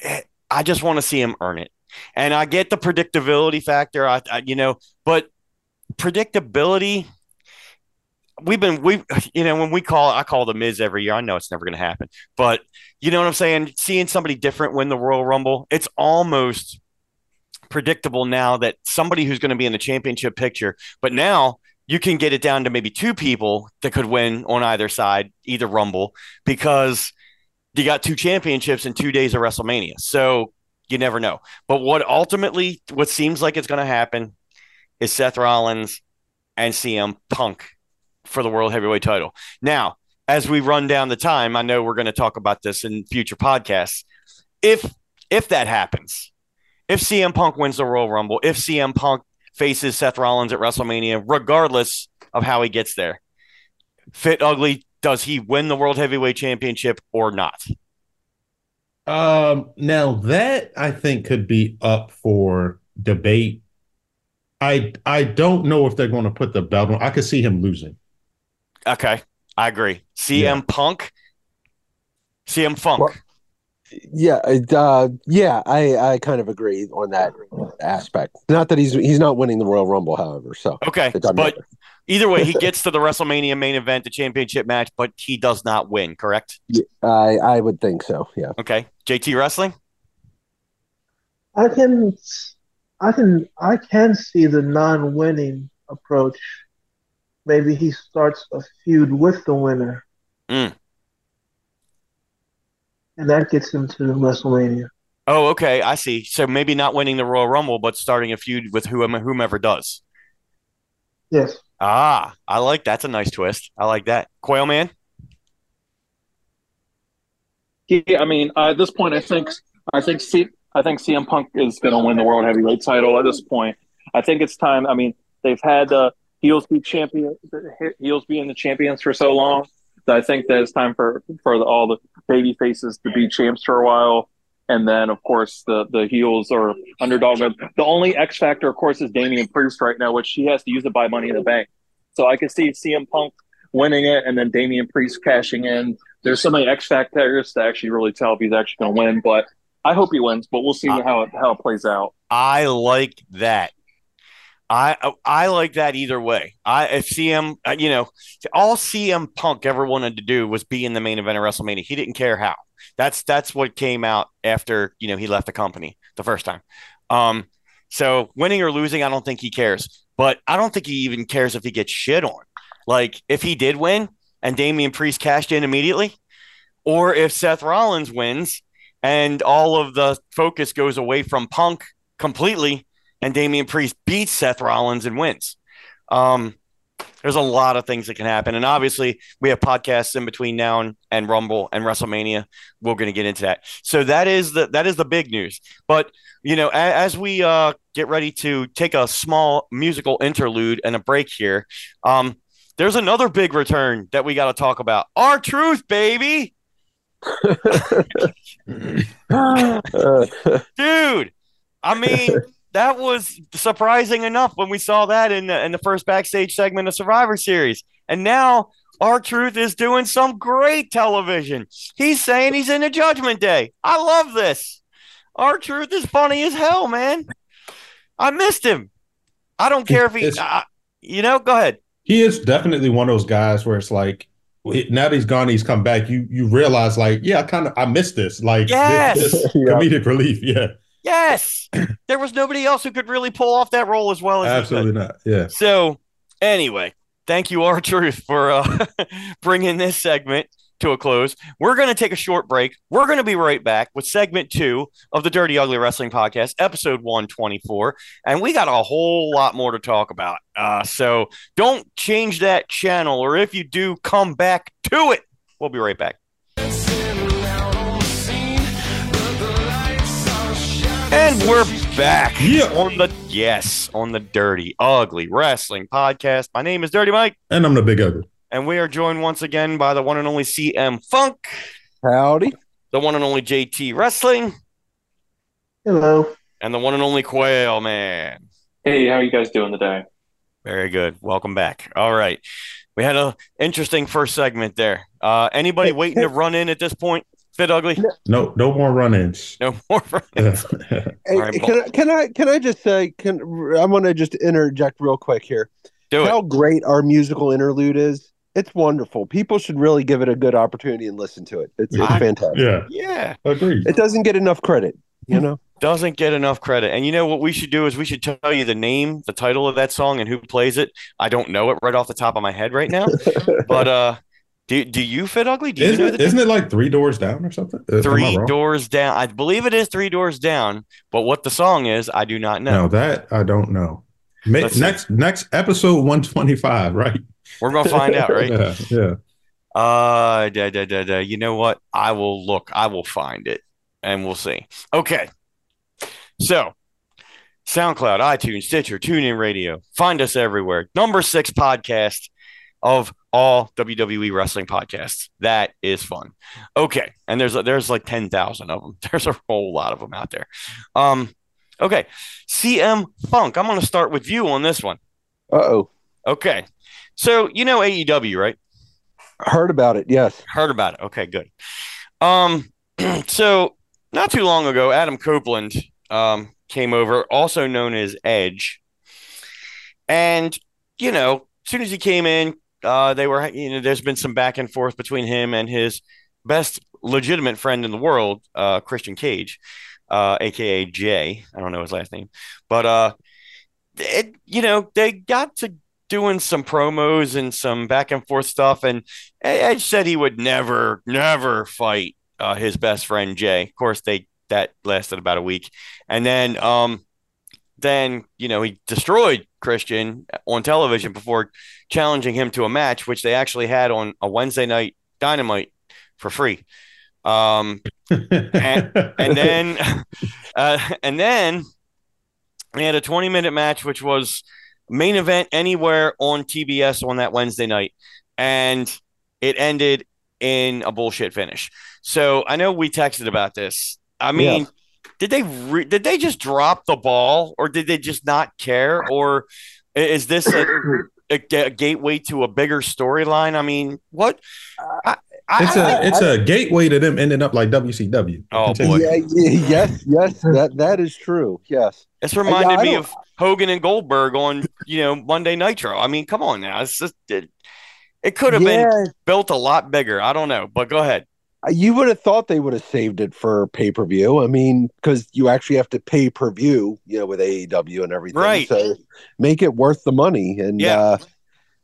Speaker 1: eh, I just want to see him earn it. And I get the predictability factor, I, I you know, but predictability we've been we you know when we call I call the Miz every year. I know it's never going to happen, but you know what I'm saying. Seeing somebody different win the Royal Rumble, it's almost predictable now that somebody who's going to be in the championship picture. But now you can get it down to maybe two people that could win on either side, either Rumble, because you got two championships in two days of WrestleMania. So you never know. But what ultimately, what seems like it's going to happen is Seth Rollins and CM Punk for the World Heavyweight title. Now, as we run down the time, I know we're going to talk about this in future podcasts. If if that happens, if CM Punk wins the Royal Rumble, if CM Punk faces Seth Rollins at WrestleMania, regardless of how he gets there, fit ugly, does he win the World Heavyweight Championship or not?
Speaker 2: Um, now that I think could be up for debate. I I don't know if they're going to put the belt on. I could see him losing.
Speaker 1: Okay, I agree. CM
Speaker 2: Yeah.
Speaker 1: Punk, CM Funk.
Speaker 3: Well- Yeah, uh, yeah, I, I kind of agree on that aspect. Not that he's he's not winning the Royal Rumble, however. So
Speaker 1: okay, but
Speaker 3: matter.
Speaker 1: either way, he (laughs) gets to the WrestleMania main event, the championship match, but he does not win. Correct?
Speaker 3: I I would think so. Yeah.
Speaker 1: Okay, JT Wrestling.
Speaker 4: I can, I can, I can see the non-winning approach. Maybe he starts a feud with the winner,
Speaker 1: Mm.
Speaker 4: and that gets him to WrestleMania.
Speaker 1: Oh, okay, I see. So maybe not winning the Royal Rumble, but starting a feud with whoever, whomever does.
Speaker 4: Yes,
Speaker 1: Ah, I like that's a nice twist. I like that. Quail Man.
Speaker 5: Yeah, I mean, uh, at this point, I think I think C, I think CM Punk is going to win the world heavyweight title. At this point, I think it's time. I mean, they've had uh, heels be champion, heels being the champions for so long. That I think that it's time for for the, all the baby faces to be champs for a while. And then, of course, the the heels are underdog. The only X factor, of course, is Damian Priest right now, which he has to use to buy Money in the Bank. So I can see CM Punk winning it, and then Damian Priest cashing in. There's so many X factors to actually really tell if he's actually going to win. But I hope he wins. But we'll see
Speaker 1: Uh,
Speaker 5: how it how it plays out.
Speaker 1: I like that. I I like that either way. I if CM, uh, you know, all CM Punk ever wanted to do was be in the main event of WrestleMania. He didn't care how. That's that's what came out after you know he left the company the first time. Um, so winning or losing, I don't think he cares. But I don't think he even cares if he gets shit on. Like if he did win and Damian Priest cashed in immediately, or if Seth Rollins wins and all of the focus goes away from Punk completely and Damian Priest beats Seth Rollins and wins. Um, there's a lot of things that can happen. And obviously, we have podcasts in between now and, and Rumble and WrestleMania. We're going to get into that. So that is the that is the big news. But you know, a, as we uh, get ready to take a small musical interlude and a break here, um, there's another big return that we got to talk about. R Truth, baby, (laughs) (laughs) dude. I mean, that was surprising enough when we saw that in the, in the first backstage segment of Survivor Series, and now R Truth is doing some great television. He's saying he's in the Judgment Day. I love this. R Truth is funny as hell, man. I missed him. I don't care if he, I, you know. Go ahead.
Speaker 2: He is definitely one of those guys where it's like now that he's gone, he's come back. You you realize like, yeah, I kind of I missed this. Like
Speaker 1: Yes.
Speaker 2: this, this
Speaker 3: Yeah. (laughs)
Speaker 2: comedic relief. Yeah,
Speaker 1: Yes, (clears throat) there was nobody else who could really pull off that role as well as
Speaker 2: absolutely not. Yeah.
Speaker 1: So, anyway, thank you, R Truth, (laughs) for uh, (laughs) bringing this segment to a close. We're going to take a short break. We're going to be right back with segment two of the Dirty Ugly Wrestling Podcast, episode 124. And we got a whole lot more to talk about. Uh, so, don't change that channel, or if you do, come back to it. We'll be right back. And we're back
Speaker 2: Yeah.
Speaker 1: on the yes on the Dirty Ugly Wrestling Podcast. My name is Dirty Mike,
Speaker 2: And I'm the big ugly.
Speaker 1: and we are joined once again by the one and only CM Funk,
Speaker 3: Howdy.
Speaker 1: the one and only JT Wrestling,
Speaker 4: Hello.
Speaker 1: and the one and only Quail Man.
Speaker 5: Hey, how are you guys doing today?
Speaker 1: Very good. Welcome back. All right, we had an interesting first segment there. Uh, anybody (laughs) waiting to run in at this point? Fit ugly?
Speaker 2: No, no more run-ins.
Speaker 1: No more.
Speaker 2: Yeah. (laughs)
Speaker 3: Hey,
Speaker 1: All right,
Speaker 3: can, I, can I can I just say can I want to just interject real quick here?
Speaker 1: Do
Speaker 3: How
Speaker 1: it.
Speaker 3: great our musical interlude is! It's wonderful. People should really give it a good opportunity and listen to it. It's, it's
Speaker 1: I-
Speaker 3: fantastic.
Speaker 2: yeah,
Speaker 1: Yeah.
Speaker 2: agreed.
Speaker 3: It doesn't get enough credit, you know.
Speaker 1: doesn't get enough credit. And you know what we should do is we should tell you the name, the title of that song, and who plays it. I don't know it right off the top of my head right now, (laughs) but uh, do do you fit ugly? Do you
Speaker 2: Isn't
Speaker 1: know
Speaker 2: it, isn't it like three doors down or something?
Speaker 1: Three doors down? I believe it is three doors down, but what the song is, I do not know.
Speaker 2: No, that I don't know.
Speaker 1: Let's see.
Speaker 2: next next episode 125, right?
Speaker 1: We're gonna find out, right? (laughs)
Speaker 2: Yeah, yeah.
Speaker 1: Uh, da, da, da, da. You know what? I will look. I will find it, and we'll see. Okay. So, SoundCloud, iTunes, Stitcher, TuneIn Radio. Find us everywhere. Number six podcast of all WWE wrestling podcasts. That is fun. Okay, and there's there's like ten thousand of them. (laughs) There's a whole lot of them out there. Um. Okay, CM Funk. I'm going to start with you on this one.
Speaker 3: Uh oh.
Speaker 1: Okay, so you know AEW, right?
Speaker 3: Heard about it? Yes.
Speaker 1: Heard about it. Okay, good. Um, (clears throat) so not too long ago, Adam Copeland um came over, also known as Edge, and you know, as soon as he came in, uh, they were you know, there's been some back and forth between him and his best legitimate friend in the world, uh, Christian Cage, uh, aka Jay. I don't know his last name, but uh, it you know they got to doing some promos and some back and forth stuff, and Edge said he would never, never fight uh, his best friend Jay. Of course, they that lasted about a week, and then um, then you know he destroyed Christian on television before challenging him to a match, which they actually had on a Wednesday night Dynamite for free. Um, and (laughs) then (laughs) uh, and then we had a 20 minute match which was main event anywhere on TBS on that Wednesday night and it ended in a bullshit finish. So I know we texted about this. I mean, did they re- did they just drop the ball or did they just not care or is this a, a, a gateway to a bigger storyline? I mean, what uh, I, I,
Speaker 2: it's a it's a gateway to them ending up like WCW.
Speaker 1: Oh, boy.
Speaker 3: Yeah, yeah, yes, yes, that that is true. Yes.
Speaker 1: it's reminded
Speaker 3: I
Speaker 1: me of Hogan and Goldberg on, you know, Monday Nitro. I mean, come on now. It's just it, it could have been built a lot bigger. I don't know, but go ahead.
Speaker 3: You would have thought they would have saved it for pay per view. I mean, because you actually have to pay per view, you know, with AEW and everything.
Speaker 1: Right.
Speaker 3: So make it worth the money. And
Speaker 1: Yeah.
Speaker 3: uh,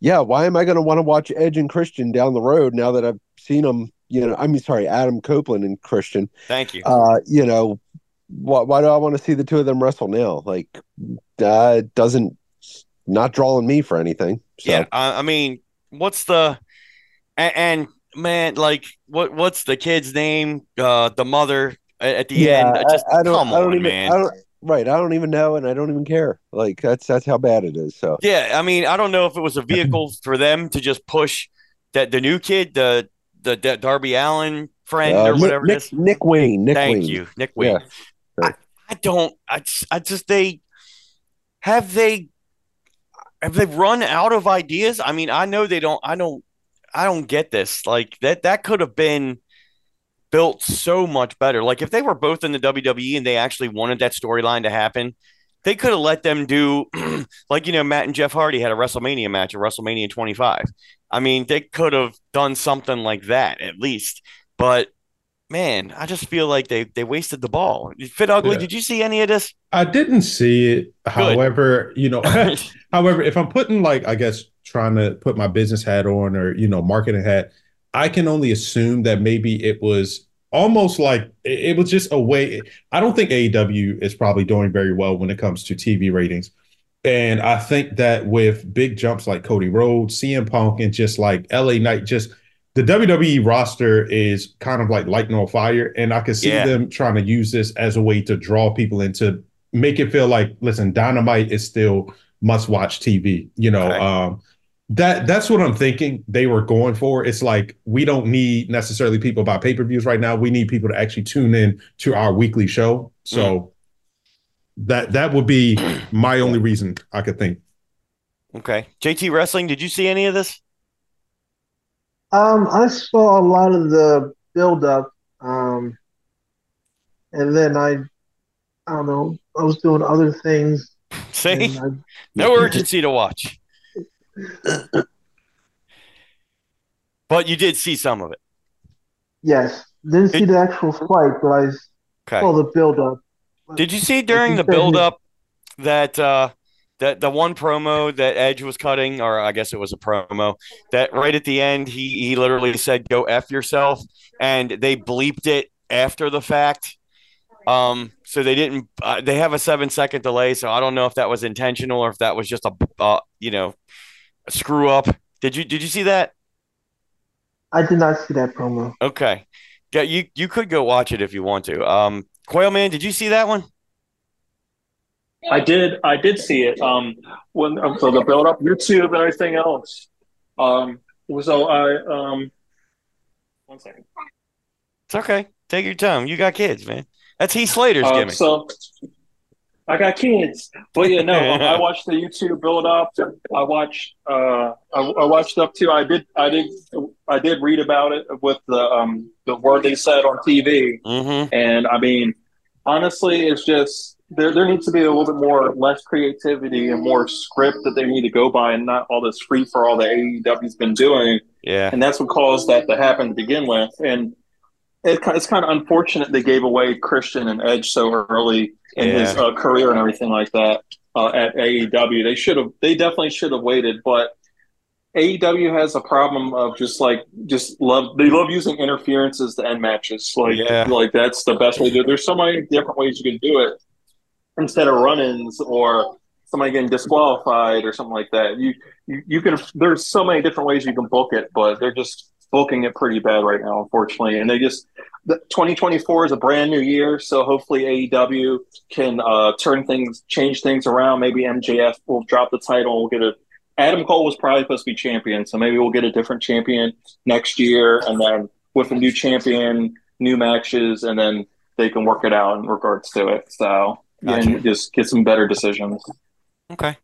Speaker 3: yeah, why am I going to want to watch Edge and Christian down the road now that I've seen them? You know, I mean, sorry, Adam Copeland and Christian.
Speaker 1: Thank you.
Speaker 3: Uh, you know, why, why do I want to see the two of them wrestle now? Like, uh, it doesn't not drawing me for anything. So.
Speaker 1: Yeah, I, I mean, what's the and, and man, like what what's the kid's name? Uh, the mother at, the end. I Just
Speaker 3: I, I don't,
Speaker 1: come
Speaker 3: I don't
Speaker 1: on,
Speaker 3: even,
Speaker 1: man.
Speaker 3: I don't, right. I don't even know, and I don't even care. Like that's that's how bad it is. So
Speaker 1: Yeah, I mean, I don't know if it was a vehicle for them to just push that the new kid, the the, the Darby Allin friend
Speaker 3: Uh,
Speaker 1: or whatever
Speaker 3: Nick,
Speaker 1: is.
Speaker 3: Nick Wayne. Nick
Speaker 1: Thank
Speaker 3: Wayne.
Speaker 1: you, Nick Wayne.
Speaker 3: Yeah.
Speaker 1: I, I don't. I just, I just they have they have they run out of ideas. I mean, I know they don't. I don't. I don't get this. Like that. That could have been built so much better. Like if they were both in the WWE and they actually wanted that storyline to happen, they could have let them do (clears throat) like you know Matt and Jeff Hardy had a WrestleMania match at WrestleMania 25. I mean, they could have done something like that at least. But man, I just feel like they they wasted the ball. Fit ugly. Yeah. Did you see any of this?
Speaker 2: I didn't see it. Good. However, you know, (laughs) (laughs) however, if I'm putting like I guess trying to put my business hat on or you know marketing hat, I can only assume that maybe it was almost like it was just a way. I don't think AEW is probably doing very well when it comes to TV ratings. And I think that with big jumps like Cody Rhodes, CM Punk, and just like LA Knight, just the WWE roster is kind of like lighting on fire. And I can see yeah. them trying to use this as a way to draw people into make it feel like, listen, Dynamite is still must watch TV. You know, okay. um, that that's what I'm thinking they were going for. It's like we don't need necessarily people buy pay-per-views right now. We need people to actually tune in to our weekly show. So mm. that that would be my (clears throat) only reason I could think.
Speaker 1: Okay. JT Wrestling, did you see any of this?
Speaker 4: Um, I saw a lot of the build up. Um and then I I don't know, I was doing other things.
Speaker 1: See? I, no (laughs) urgency to watch but you did see some of it.
Speaker 4: Yes, didn't see the actual fight, but I okay. saw the build up.
Speaker 1: Did you see during the build up that uh, that the one promo that Edge was cutting, or I guess it was a promo that right at the end he he literally said "Go f yourself," and they bleeped it after the fact. Um, so they didn't. Uh, they have a seven second delay, so I don't know if that was intentional or if that was just a uh, you know screw up. Did you did you see that?
Speaker 4: I did not see that promo.
Speaker 1: Okay. Yeah, you you could go watch it if you want to. Um Quail Man, did you see that one?
Speaker 5: I did. I did see it. Um, when um, so the build up YouTube and everything else. Um, so I um, one second.
Speaker 1: It's okay. Take your time. You got kids, man. That's Heath Slater's uh, gimmick.
Speaker 5: So I got kids. But yeah, no, I (laughs) watched the YouTube build up. I watched, uh, I, I, watched up to. I did, I did, I did read about it with the um the word they said on TV, mm-hmm. and I mean, honestly, it's just there. There needs to be a little bit more less creativity and more script that they need to go by, and not all this free for all that AEW's been doing.
Speaker 1: Yeah,
Speaker 5: and that's what caused that to happen to begin with, and. It, it's kind of unfortunate they gave away Christian and Edge so early in yeah. his uh, career and everything like that uh, at AEW. They should have. They definitely should have waited, but. AEW has a problem of just like just love they love using interferences to end matches. Like yeah. like that's the best way to do it. There's so many different ways you can do it instead of run-ins or somebody getting disqualified or something like that. You you, you can there's so many different ways you can book it, but they're just booking it pretty bad right now, unfortunately. And they just the 2024 is a brand new year, so hopefully AEW can uh, turn things, change things around. Maybe MJF will drop the title. We'll get a. Adam Cole was probably supposed to be champion, so maybe we'll get a different champion next year, and then with a new champion, new matches, and then they can work it out in regards to it. So gotcha. and just get some better decisions.
Speaker 1: Okay,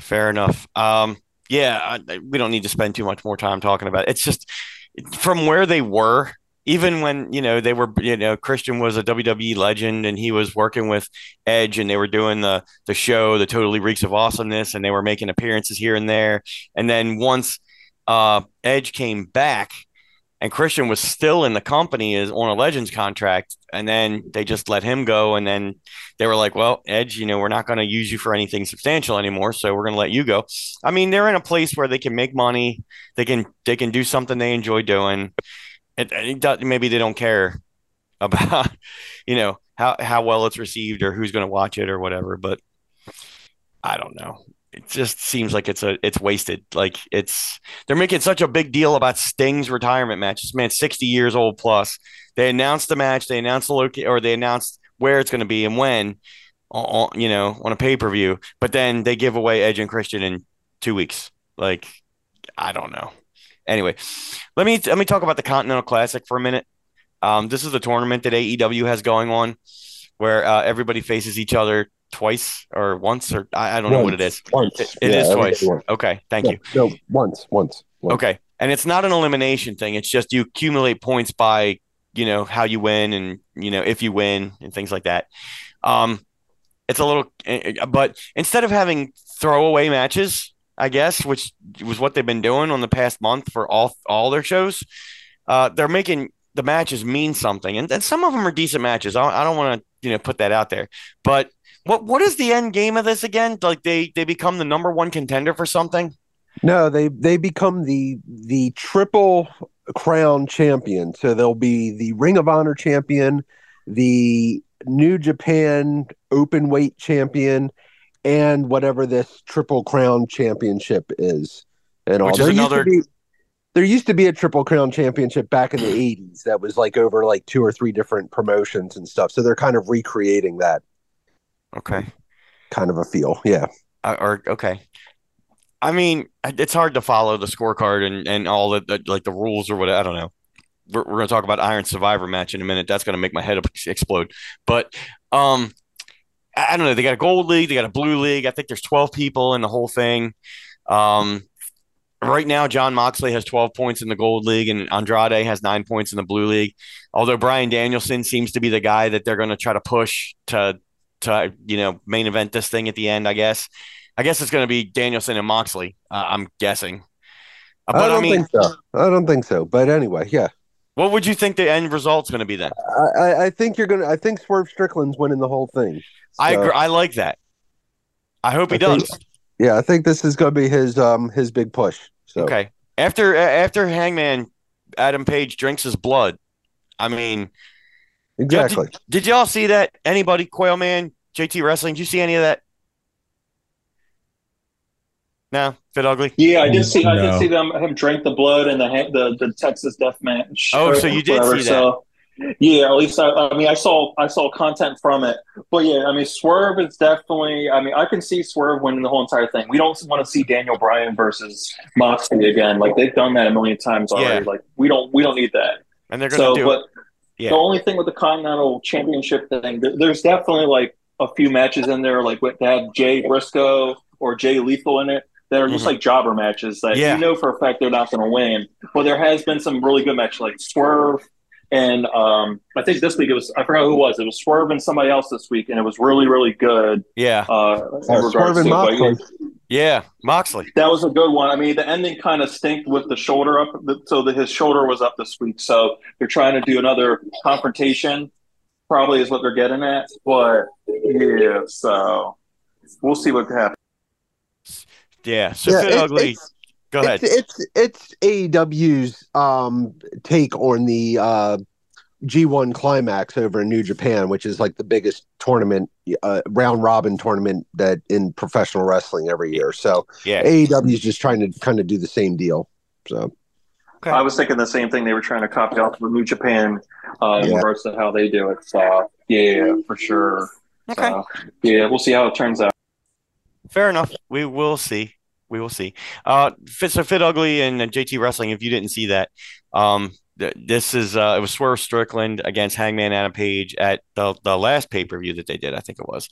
Speaker 1: fair enough. Um, yeah, I, we don't need to spend too much more time talking about it. It's just from where they were even when you know they were you know Christian was a WWE legend and he was working with Edge and they were doing the the show the Totally Reeks of Awesomeness and they were making appearances here and there and then once uh, Edge came back and Christian was still in the company as on a Legends contract. And then they just let him go. And then they were like well Edge you know we're not going to use you for anything substantial anymore. So we're going to let you go. I mean they're in a place where they can make money. They can they can do something they enjoy doing. It, it maybe they don't care (laughs) about you know how how well it's received or who's going to watch it or whatever. But i don't know it just seems like it's a it's wasted. Like it's they're making such a big deal about sting's retirement match. This man's 60 years old plus. They announced the match they announced the location or they announced where it's going to be and when on, you know on a pay-per-view but then they give away edge and christian in two weeks. Like i don't know. Anyway, let me let me talk about the Continental Classic for a minute. Um, this is the tournament that AEW has going on, where uh, everybody faces each other twice or once or I, I don't once, know what it is.
Speaker 3: Once,
Speaker 1: it, it yeah, is twice. Okay, thank you.
Speaker 3: No, once, once, once.
Speaker 1: Okay, and it's not an elimination thing. It's just you accumulate points by you know how you win and you know if you win and things like that. Um, it's a little, eh, eh, but instead of having throwaway matches, I guess, which was what they've been doing on the past month for all all their shows, uh, they're making the matches mean something, and, and some of them are decent matches. I, I don't want to you know put that out there, but what what is the end game of this again? Like they they become the number one contender for something?
Speaker 3: No, they they become the the triple crown champion. So they'll be the Ring of Honor champion, the New Japan open weight champion, and whatever this triple crown championship is. And all
Speaker 1: Which is
Speaker 3: there
Speaker 1: another-
Speaker 3: used be there used to be a triple crown championship back in the 80s that was like over like two or three different promotions and stuff. So they're kind of recreating that
Speaker 1: Okay.
Speaker 3: kind of a feel. Yeah.
Speaker 1: Uh, or okay. I mean, it's hard to follow the scorecard and, and all the, the like the rules or what I don't know. We're, we're going to talk about Iron Survivor match in a minute. That's going to make my head explode. But um, I don't know. They got a gold league. They got a blue league. I think there's 12 people in the whole thing. Um, right now, Jon Moxley has 12 points in the gold league, and Andrade has nine points in the blue league. Although Bryan Danielson seems to be the guy that they're going to try to push to to you know main event this thing at the end. I guess. I guess it's going to be Danielson and Moxley. Uh, I'm guessing. Uh,
Speaker 3: I
Speaker 1: But I,
Speaker 3: don't
Speaker 1: mean,
Speaker 3: think so. I don't think so. But anyway, yeah.
Speaker 1: what would you think the end result's going to be then?
Speaker 3: I, I- think you're gonna. I think Swerve Strickland's winning the whole thing.
Speaker 1: I agree. I like that. I hope he
Speaker 3: I think-
Speaker 1: does.
Speaker 3: Yeah, I think this is gonna be his um his big push. So
Speaker 1: Okay. After after Hangman Adam Page drinks his blood. I mean,
Speaker 3: exactly.
Speaker 1: did y'all see that? Anybody? Quail Man, JT Wrestling. Did you see any of that? No, Fit Ugly.
Speaker 5: Yeah, I did see. I did see them him drink the blood in the the, the Texas Death Match.
Speaker 1: Oh, so you did
Speaker 5: whatever,
Speaker 1: see
Speaker 5: So, yeah, at least I, I mean, I saw I saw content from it. But yeah, I mean, Swerve is definitely. I mean, I can see Swerve winning the whole entire thing. We don't want to see Daniel Bryan versus Moxley again. Like they've done that a million times already.
Speaker 1: Yeah.
Speaker 5: Like we don't we don't need that.
Speaker 1: And they're going to
Speaker 5: So,
Speaker 1: do
Speaker 5: but
Speaker 1: it. Yeah.
Speaker 5: the only thing with the Continental Championship thing, there's definitely like a few matches in there, like with that had Jay Briscoe or Jay Lethal in it, that are just
Speaker 1: Mhm.
Speaker 5: like jobber matches that
Speaker 1: Yeah.
Speaker 5: you know for a fact they're not going to win. But there has been some really good matches, like Swerve and um, I think this week it was I forgot who it was. It was Swerve and somebody else this week, and it was really really good.
Speaker 1: Yeah.
Speaker 5: Uh, in
Speaker 3: Uh, Swerve and
Speaker 5: to it. But, yeah,
Speaker 3: Moxley.
Speaker 1: Yeah. Moxley.
Speaker 5: that was a good one. I mean, the ending kind of stinked with the shoulder up, so that his shoulder was up this week. So they're trying to do another confrontation, probably is what they're getting at. But yeah, so we'll see what happens.
Speaker 1: Yeah. So
Speaker 3: Yeah,
Speaker 1: Fit
Speaker 3: it-
Speaker 1: Ugly.
Speaker 3: it's-
Speaker 1: Go ahead.
Speaker 3: It's it's it's AEW's um take on the uh G1 climax over in New Japan, which is like the biggest tournament, uh, round robin tournament that in professional wrestling every year. So
Speaker 1: Yeah.
Speaker 3: AEW is just trying to kind of do the same deal. So
Speaker 1: Okay.
Speaker 5: I was thinking the same thing. They were trying to copy off of New Japan uh, in regards to how they do it. So yeah, for sure.
Speaker 1: Okay.
Speaker 5: So, yeah, we'll see how it turns out.
Speaker 1: Fair enough. We will see. We will see. Uh, Fit, so Fit Ugly and uh, JT Wrestling. If you didn't see that, um, th- this is uh, it was Swerve Strickland against Hangman Adam Page at the the last pay per view that they did. I think it was,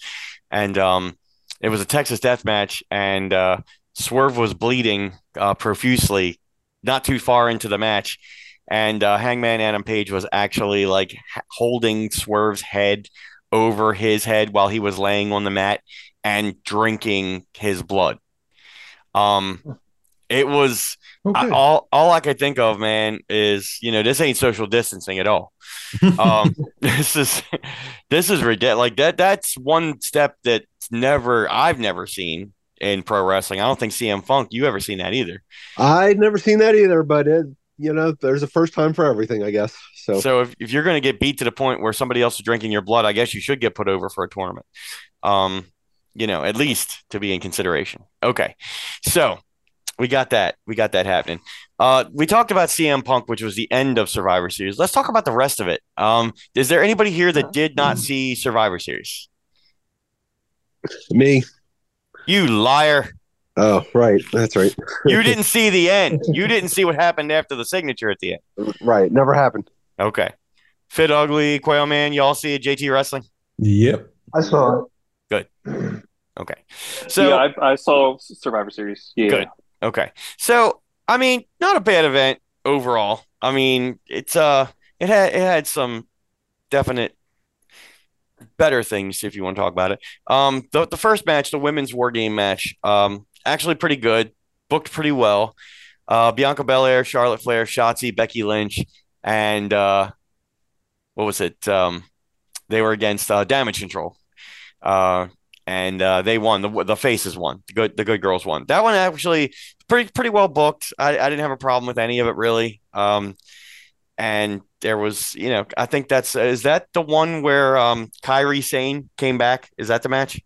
Speaker 1: and um, it was a Texas Death Match, and uh, Swerve was bleeding uh, profusely, not too far into the match, and uh, Hangman Adam Page was actually like holding Swerve's head over his head while he was laying on the mat and drinking his blood. Um, it was
Speaker 2: Okay.
Speaker 1: I, all all I could think of, man, is you know this ain't social distancing at all. Um, (laughs) this is this is ridiculous. Like that. That's one step that's never I've never seen in pro wrestling. I don't think CM Funk you ever seen that either.
Speaker 3: I'd never seen that either, but it, you know, there's a first time for everything, I guess. So,
Speaker 1: So if, if you're going to get beat to the point where somebody else is drinking your blood, I guess you should get put over for a tournament. Um, you know, at least to be in consideration. Okay. So we got that. We got that happening. Uh, we talked about CM Punk, which was the end of Survivor Series. Let's talk about the rest of it. Um, is there anybody here that did not see Survivor Series?
Speaker 3: me.
Speaker 1: You liar.
Speaker 3: Oh, right. That's right.
Speaker 1: You didn't see the end. You didn't see what happened after the signature at the end.
Speaker 3: Right. Never happened.
Speaker 1: Okay. Fit Ugly, Quail Man, y'all see it? JT Wrestling?
Speaker 2: Yep.
Speaker 4: I saw it. Good.
Speaker 1: Okay. So
Speaker 5: yeah, I, I saw Survivor Series. Yeah.
Speaker 1: Good. Okay. So, I mean, not a bad event overall. I mean, it's uh it had it had some definite better things if you want to talk about it. Um, the the first match, the women's war game match, um, actually pretty good, booked pretty well. Uh, Bianca Belair, Charlotte Flair, Shotzi, Becky Lynch, and uh, what was it? Um, they were against uh, Damage Control, uh, and uh, they won. The the faces won. The good the good girls won. That one actually pretty pretty well booked. I, I didn't have a problem with any of it really. Um, and there was, you know, I think that's is that the one where um Kairi Sane came back? Is that the match?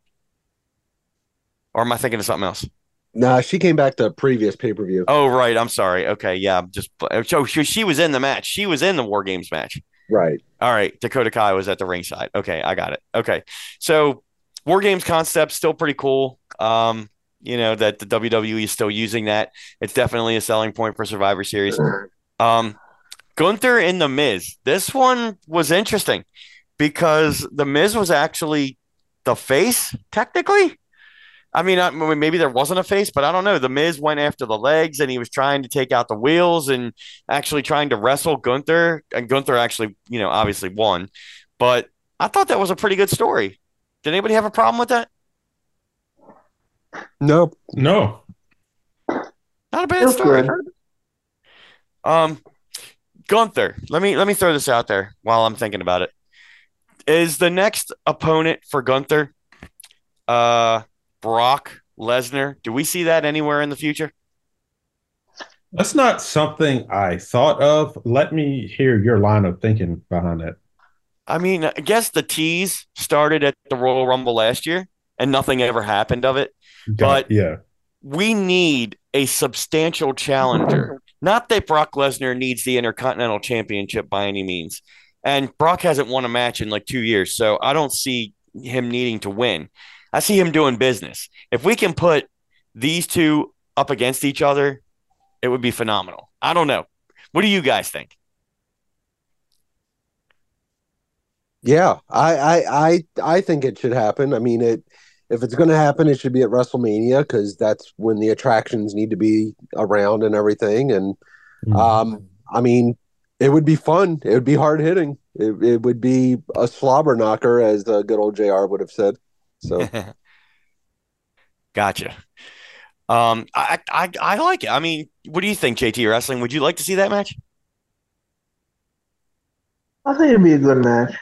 Speaker 1: Or am I thinking of something else?
Speaker 3: Nah, she came back to previous pay per view.
Speaker 1: Oh, right. I'm sorry. Okay, yeah. I'm just so she, she was in the match. She was in the War Games match.
Speaker 3: Right.
Speaker 1: All right. Dakota Kai was at the ringside. Okay, I got it. Okay, so War Games concept still pretty cool. Um, you know that the WWE is still using that. It's definitely a selling point for Survivor Series. Um, Gunther and The Miz. This one was interesting because The Miz was actually the face, technically. I mean, I, maybe there wasn't a face, but I don't know. The Miz went after the legs and he was trying to take out the wheels and actually trying to wrestle Gunther. And Gunther actually, you know, obviously won. But I thought that was a pretty good story. Did anybody have a problem with that?
Speaker 3: No.
Speaker 2: No.
Speaker 1: Not a bad story. Um, Gunther, let me let me throw this out there while I'm thinking about it. Is the next opponent for Gunther uh Brock Lesnar? Do we see that anywhere in the future?
Speaker 2: That's not something I thought of. Let me hear your line of thinking behind that.
Speaker 1: I mean, I guess the tease started at the Royal Rumble last year and nothing ever happened of it. But
Speaker 2: yeah,
Speaker 1: we need a substantial challenger. Not that Brock Lesnar needs the Intercontinental Championship by any means. And Brock hasn't won a match in like two years. So I don't see him needing to win. I see him doing business. If we can put these two up against each other, it would be phenomenal. I don't know. What do you guys think?
Speaker 3: Yeah, I I I, I think it should happen. I mean, it if it's going to happen, it should be at WrestleMania because that's when the attractions need to be around and everything. And
Speaker 2: Mm-hmm.
Speaker 3: um, I mean, it would be fun. It would be hard hitting. It, it would be a slobber knocker, as the good old Jr. would have said. So (laughs)
Speaker 1: gotcha. Um, I, I I like it. I mean, what do you think, JT Wrestling? Would you like to see that match?
Speaker 4: I think it'd be a good match.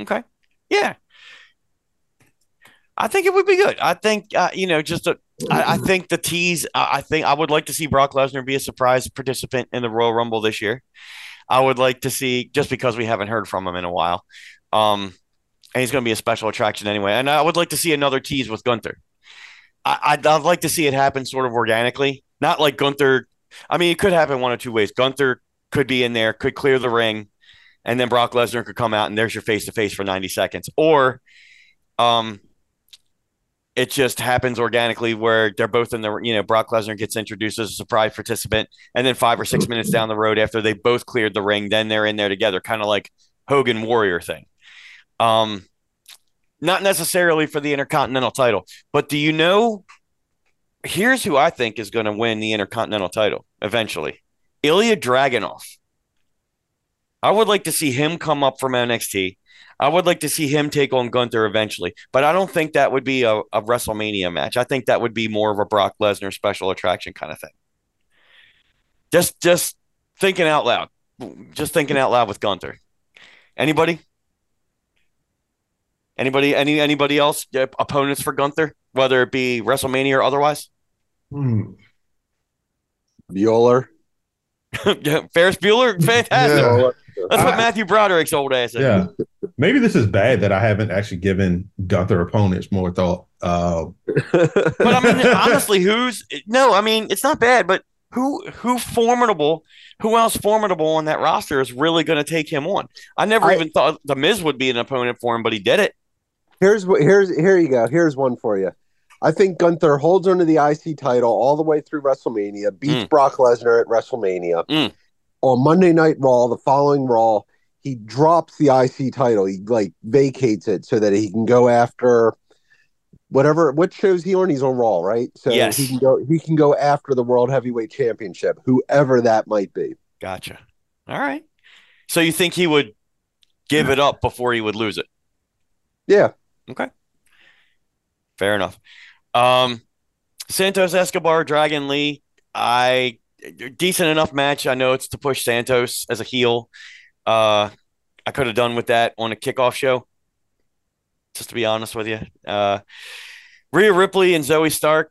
Speaker 1: Okay. Yeah. I think it would be good. I think uh, you know, just a, I, I think the tease. I, I think I would like to see Brock Lesnar be a surprise participant in the Royal Rumble this year. I would like to see just because we haven't heard from him in a while. Um, and he's going to be a special attraction anyway. And I would like to see another tease with Gunther. I, I'd, I'd like to see it happen sort of organically, not like Gunther. I mean, it could happen one of two ways. Gunther could be in there, could clear the ring, and then Brock Lesnar could come out and there's your face to face for 90 seconds. Or um it just happens organically where they're both in the you know Brock Lesnar gets introduced as a surprise participant and then 5 or 6 minutes down the road after they both cleared the ring then they're in there together kind of like Hogan Warrior thing. Um not necessarily for the Intercontinental title, but do you know here's who I think is going to win the Intercontinental title eventually. Ilja Dragunov. I would like to see him come up from NXT. I would like to see him take on Gunther eventually, but I don't think that would be a, a WrestleMania match. I think that would be more of a Brock Lesnar special attraction kind of thing. Just, just thinking out loud, just thinking out loud with Gunther. Anybody? Anybody? Any? Anybody else? Uh, opponents for Gunther, whether it be WrestleMania or otherwise?
Speaker 2: Hmm.
Speaker 3: Bueller. (laughs)
Speaker 1: Ferris Bueller, fantastic.
Speaker 2: Yeah.
Speaker 1: That's what
Speaker 2: I-
Speaker 1: Matthew Broderick's old ass is.
Speaker 2: Yeah. Maybe this is bad that I haven't actually given Gunther opponents more thought. Uh,
Speaker 1: But I mean, honestly, who's no? I mean, it's not bad, but who who formidable? Who else formidable on that roster is really going to take him on? I never
Speaker 3: I-
Speaker 1: even thought the Miz would be an opponent for him, but he did it.
Speaker 3: Here's what here's here you go. Here's one for you. I think Gunther holds onto the IC title all the way through WrestleMania, beats
Speaker 1: Mm.
Speaker 3: Brock Lesnar at WrestleMania.
Speaker 1: Mm.
Speaker 3: On Monday Night Raw, the following Raw, he drops the IC title. He like vacates it so that he can go after whatever what shows he on. He's on Raw, right? So
Speaker 1: Yes.
Speaker 3: he can go he can go after the World Heavyweight Championship, whoever that might be.
Speaker 1: Gotcha. All right. So you think he would give it up before he would lose it?
Speaker 3: Yeah.
Speaker 1: Okay. Fair enough. Um, Santos Escobar, Dragon Lee. I decent enough match. I know it's to push Santos as a heel. Uh, I could have done with that on a kickoff show. Just to be honest with you, uh, Rhea Ripley and Zoey Stark.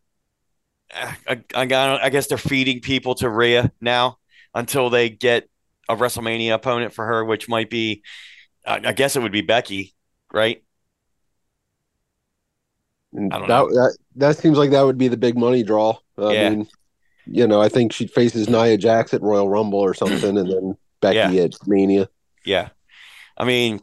Speaker 1: I, I, I guess they're feeding people to Rhea now until they get a WrestleMania opponent for her, which might be, I guess it would be Becky, right?
Speaker 3: I don't that, know. That that seems like that would be the big money draw. I yeah. mean, you know, I think she faces Nia Jax at Royal Rumble or something, and then Becky yeah. at Mania.
Speaker 1: Yeah, I mean,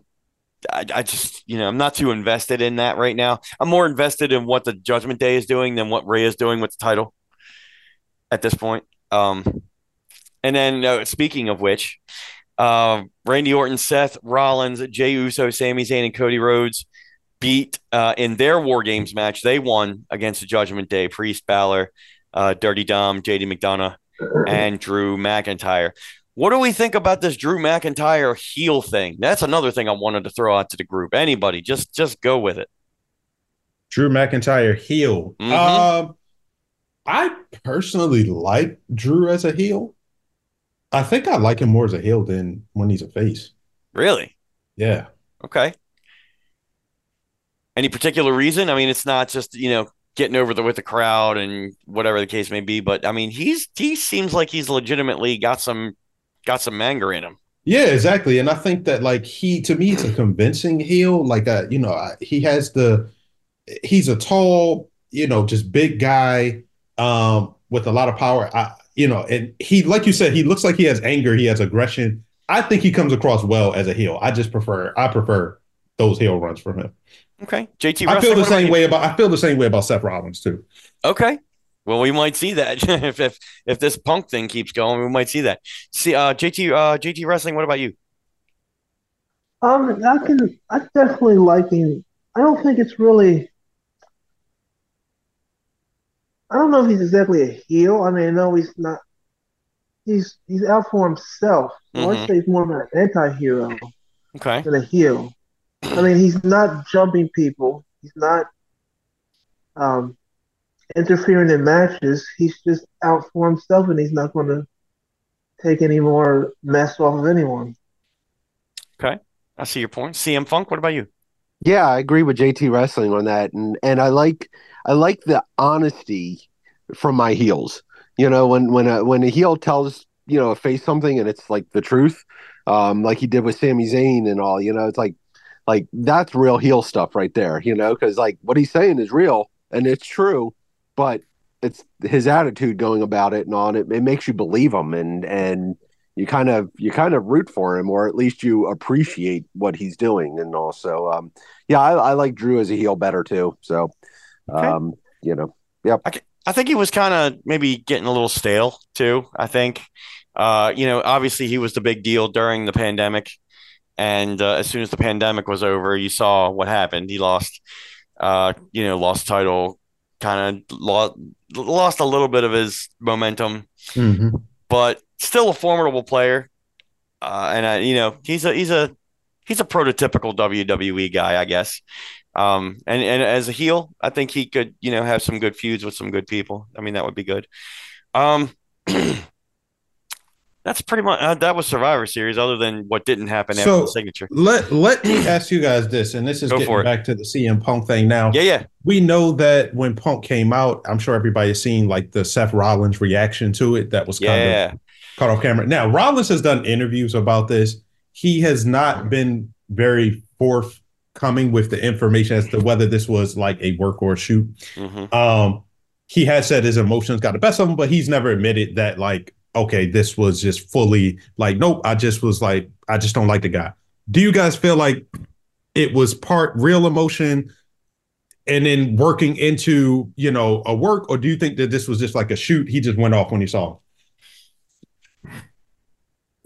Speaker 1: I, I, just you know I'm not too invested in that right now. I'm more invested in what the Judgment Day is doing than what Rhea is doing with the title at this point. Um, and then uh, speaking of which, uh, Randy Orton, Seth Rollins, Jey Uso, Sami Zayn, and Cody Rhodes beat uh, in their War Games match. They won against the Judgment Day, Priest, Balor, uh, Dirty Dom, JD McDonagh, and Drew McIntyre. What do we think about this Drew McIntyre heel thing? That's another thing I wanted to throw out to the group. Anybody, just just go with it.
Speaker 2: Drew McIntyre heel. Mm-hmm. Uh, I personally like Drew as a heel. I think I like him more as a heel than when he's a face.
Speaker 1: Really?
Speaker 2: Yeah.
Speaker 1: Okay. Any particular reason? I mean, it's not just you know getting over the with the crowd and whatever the case may be, but I mean, he's he seems like he's legitimately got some got some anger in him.
Speaker 2: Yeah, exactly. And I think that like he to me it's a convincing heel. Like uh, you know, he has the he's a tall, you know, just big guy um with a lot of power. I, you know, and he like you said, he looks like he has anger, he has aggression. I think he comes across well as a heel. I just prefer I prefer those heel runs from him.
Speaker 1: Okay, JT.
Speaker 2: I feel the same way about I feel the same way about Seth Rollins too.
Speaker 1: Okay, well, we might see that (laughs) if if if this Punk thing keeps going, we might see that. See, uh, JT, uh, JT Wrestling. What about you?
Speaker 4: Um, I can. I definitely liking. I don't think it's really. I don't know if he's exactly a heel. I mean, I know he's not. He's he's out for himself. Mm-hmm. I'd say he's more of an anti-hero
Speaker 1: okay.
Speaker 4: than a heel. I mean, he's not jumping people. He's not um, interfering in matches. He's just out for himself, and he's not going to take any more mess off of anyone.
Speaker 1: Okay, I see your point. CM Funk, what about you?
Speaker 3: Yeah, I agree with JT Wrestling on that, and and I like I like the honesty from my heels. You know, when when a, when a heel tells you know a face something and it's like the truth, um, like he did with Sami Zayn and all. You know, it's like like that's real heel stuff right there, you know, because like what he's saying is real and it's true, but it's his attitude going about it and on it. It makes you believe him and and you kind of you kind of root for him or at least you appreciate what he's doing and also um yeah I, I like Drew as a heel better too so okay. um you know yeah
Speaker 1: I, I think he was kind of maybe getting a little stale too I think uh you know obviously he was the big deal during the pandemic and uh, as soon as the pandemic was over, you saw what happened. He lost, uh, you know, lost title, kind of lost lost a little bit of his momentum, mm-hmm. but still a formidable player. Uh, and I, you know, he's a he's a he's a prototypical WWE guy, I guess. Um, and and as a heel, I think he could, you know, have some good feuds with some good people. I mean, that would be good. Um, (clears throat) that's pretty much uh, that was Survivor Series, other than what didn't happen so after the signature.
Speaker 2: Let Let me (clears throat) ask you guys this, and this is Go getting back to the CM Punk thing. Now,
Speaker 1: yeah, yeah,
Speaker 2: we know that when Punk came out, I'm sure everybody's seen like the Seth Rollins reaction to it. That was kind yeah. of caught off camera. Now, Rollins has done interviews about this. He has not been very forthcoming with the information as to whether this was like a work or a shoot. Mm-hmm. Um, he has said his emotions got the best of him, but he's never admitted that like okay, this was just fully like, nope, I just was like, I just don't like the guy. Do you guys feel like it was part real emotion and then working into, you know, a work, or do you think that this was just like a shoot? He just went off when he saw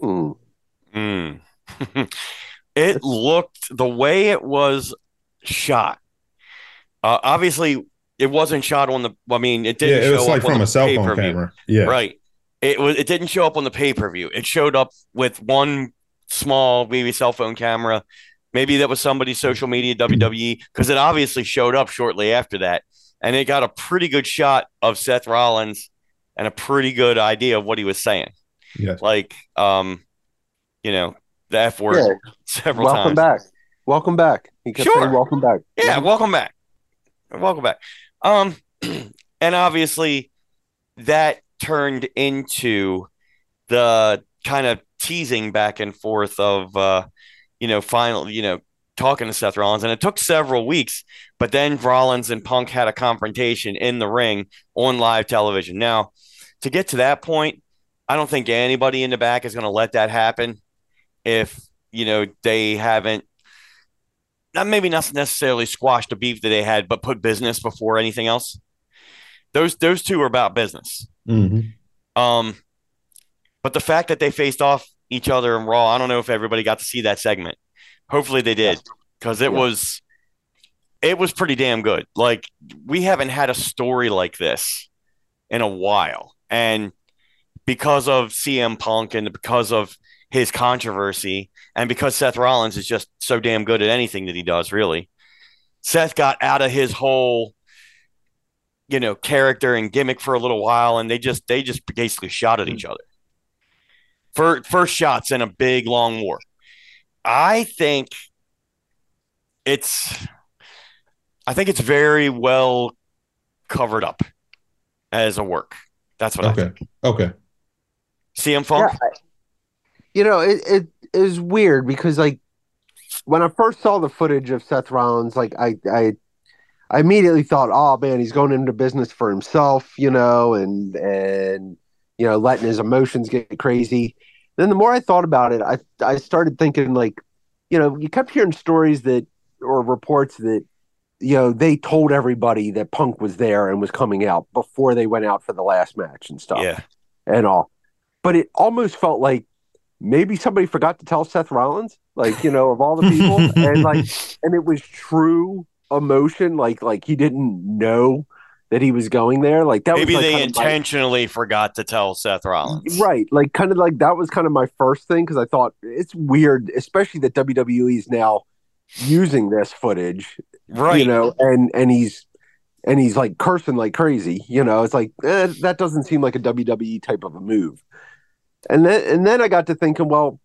Speaker 1: him. Mm. (laughs) it looked the way it was shot. Uh, obviously, it wasn't shot on the. I mean, it didn't.
Speaker 2: Yeah, it was like from a cell phone camera. Yeah,
Speaker 1: right. It was. It didn't show up on the pay per view. It showed up with one small, maybe cell phone camera. Maybe that was somebody's social media WWE because it obviously showed up shortly after that, and it got a pretty good shot of Seth Rollins and a pretty good idea of what he was saying.
Speaker 2: Yes.
Speaker 1: Like, um, you know, the F word
Speaker 3: Yeah.
Speaker 1: several
Speaker 3: Welcome
Speaker 1: times.
Speaker 3: Welcome back. Welcome back. He kept
Speaker 1: Sure.
Speaker 3: saying welcome back.
Speaker 1: Yeah, welcome back. Welcome back. Um, (clears throat) and obviously that turned into the kind of teasing back and forth of uh, you know, final, you know, talking to Seth Rollins, and it took several weeks, but then Rollins and Punk had a confrontation in the ring on live television. Now, to get to that point, I don't think anybody in the back is going to let that happen if you know they haven't not maybe not necessarily squashed the beef that they had, but put business before anything else. Those those two are about business.
Speaker 2: Mhm.
Speaker 1: Um, but the fact that they faced off each other in Raw, I don't know if everybody got to see that segment. Hopefully they did because it
Speaker 3: Yeah.
Speaker 1: was it was pretty damn good. Like we haven't had a story like this in a while, and because of CM Punk and because of his controversy, and because Seth Rollins is just so damn good at anything that he does, really, Seth got out of his whole you know character and gimmick for a little while, and they just they just basically shot at each hmm. other. For first shots in a big long war. I think it's I think it's very well covered up as a work. That's what I
Speaker 2: Okay.
Speaker 1: think.
Speaker 2: Okay.
Speaker 1: CM Funk.
Speaker 3: Yeah, you know, it, it is weird because like when I first saw the footage of Seth Rollins, like I I I immediately thought, oh man, he's going into business for himself, you know, and and you know, letting his emotions get crazy. Then the more I thought about it, I I started thinking like, you know, you kept hearing stories that or reports that you know they told everybody that Punk was there and was coming out before they went out for the last match and stuff
Speaker 1: Yeah.
Speaker 3: and all. But it almost felt like maybe somebody forgot to tell Seth Rollins, like you know, of all the people, (laughs) and like, and it was true emotion, like like he didn't know that he was going there, like that
Speaker 1: Maybe
Speaker 3: was like
Speaker 1: they
Speaker 3: kind of my-
Speaker 1: intentionally forgot to tell Seth Rollins.
Speaker 3: Right, like kind of like that was kind of my first thing because I thought it's weird, especially that WWE is now using this footage,
Speaker 1: Right.
Speaker 3: you know, and and he's and he's like cursing like crazy, you know. It's like eh, that doesn't seem like a WWE type of a move. And then and then I got to thinking, well,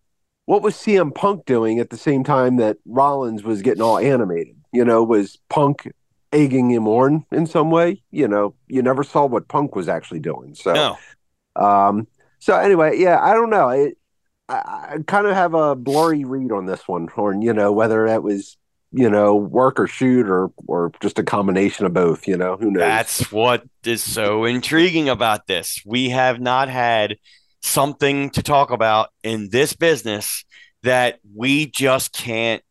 Speaker 3: what was CM Punk doing at the same time that Rollins was getting all animated? You know, was Punk egging him on in some way? You know, you never saw what Punk was actually doing. So
Speaker 1: No.
Speaker 3: um, so anyway, yeah, I don't know. It, I, I kind of have a blurry read on this one, or you know, whether that was you know work or shoot or or just a combination of both. You know, who knows?
Speaker 1: That's what is so intriguing about this. We have not had something to talk about in this business that we just can't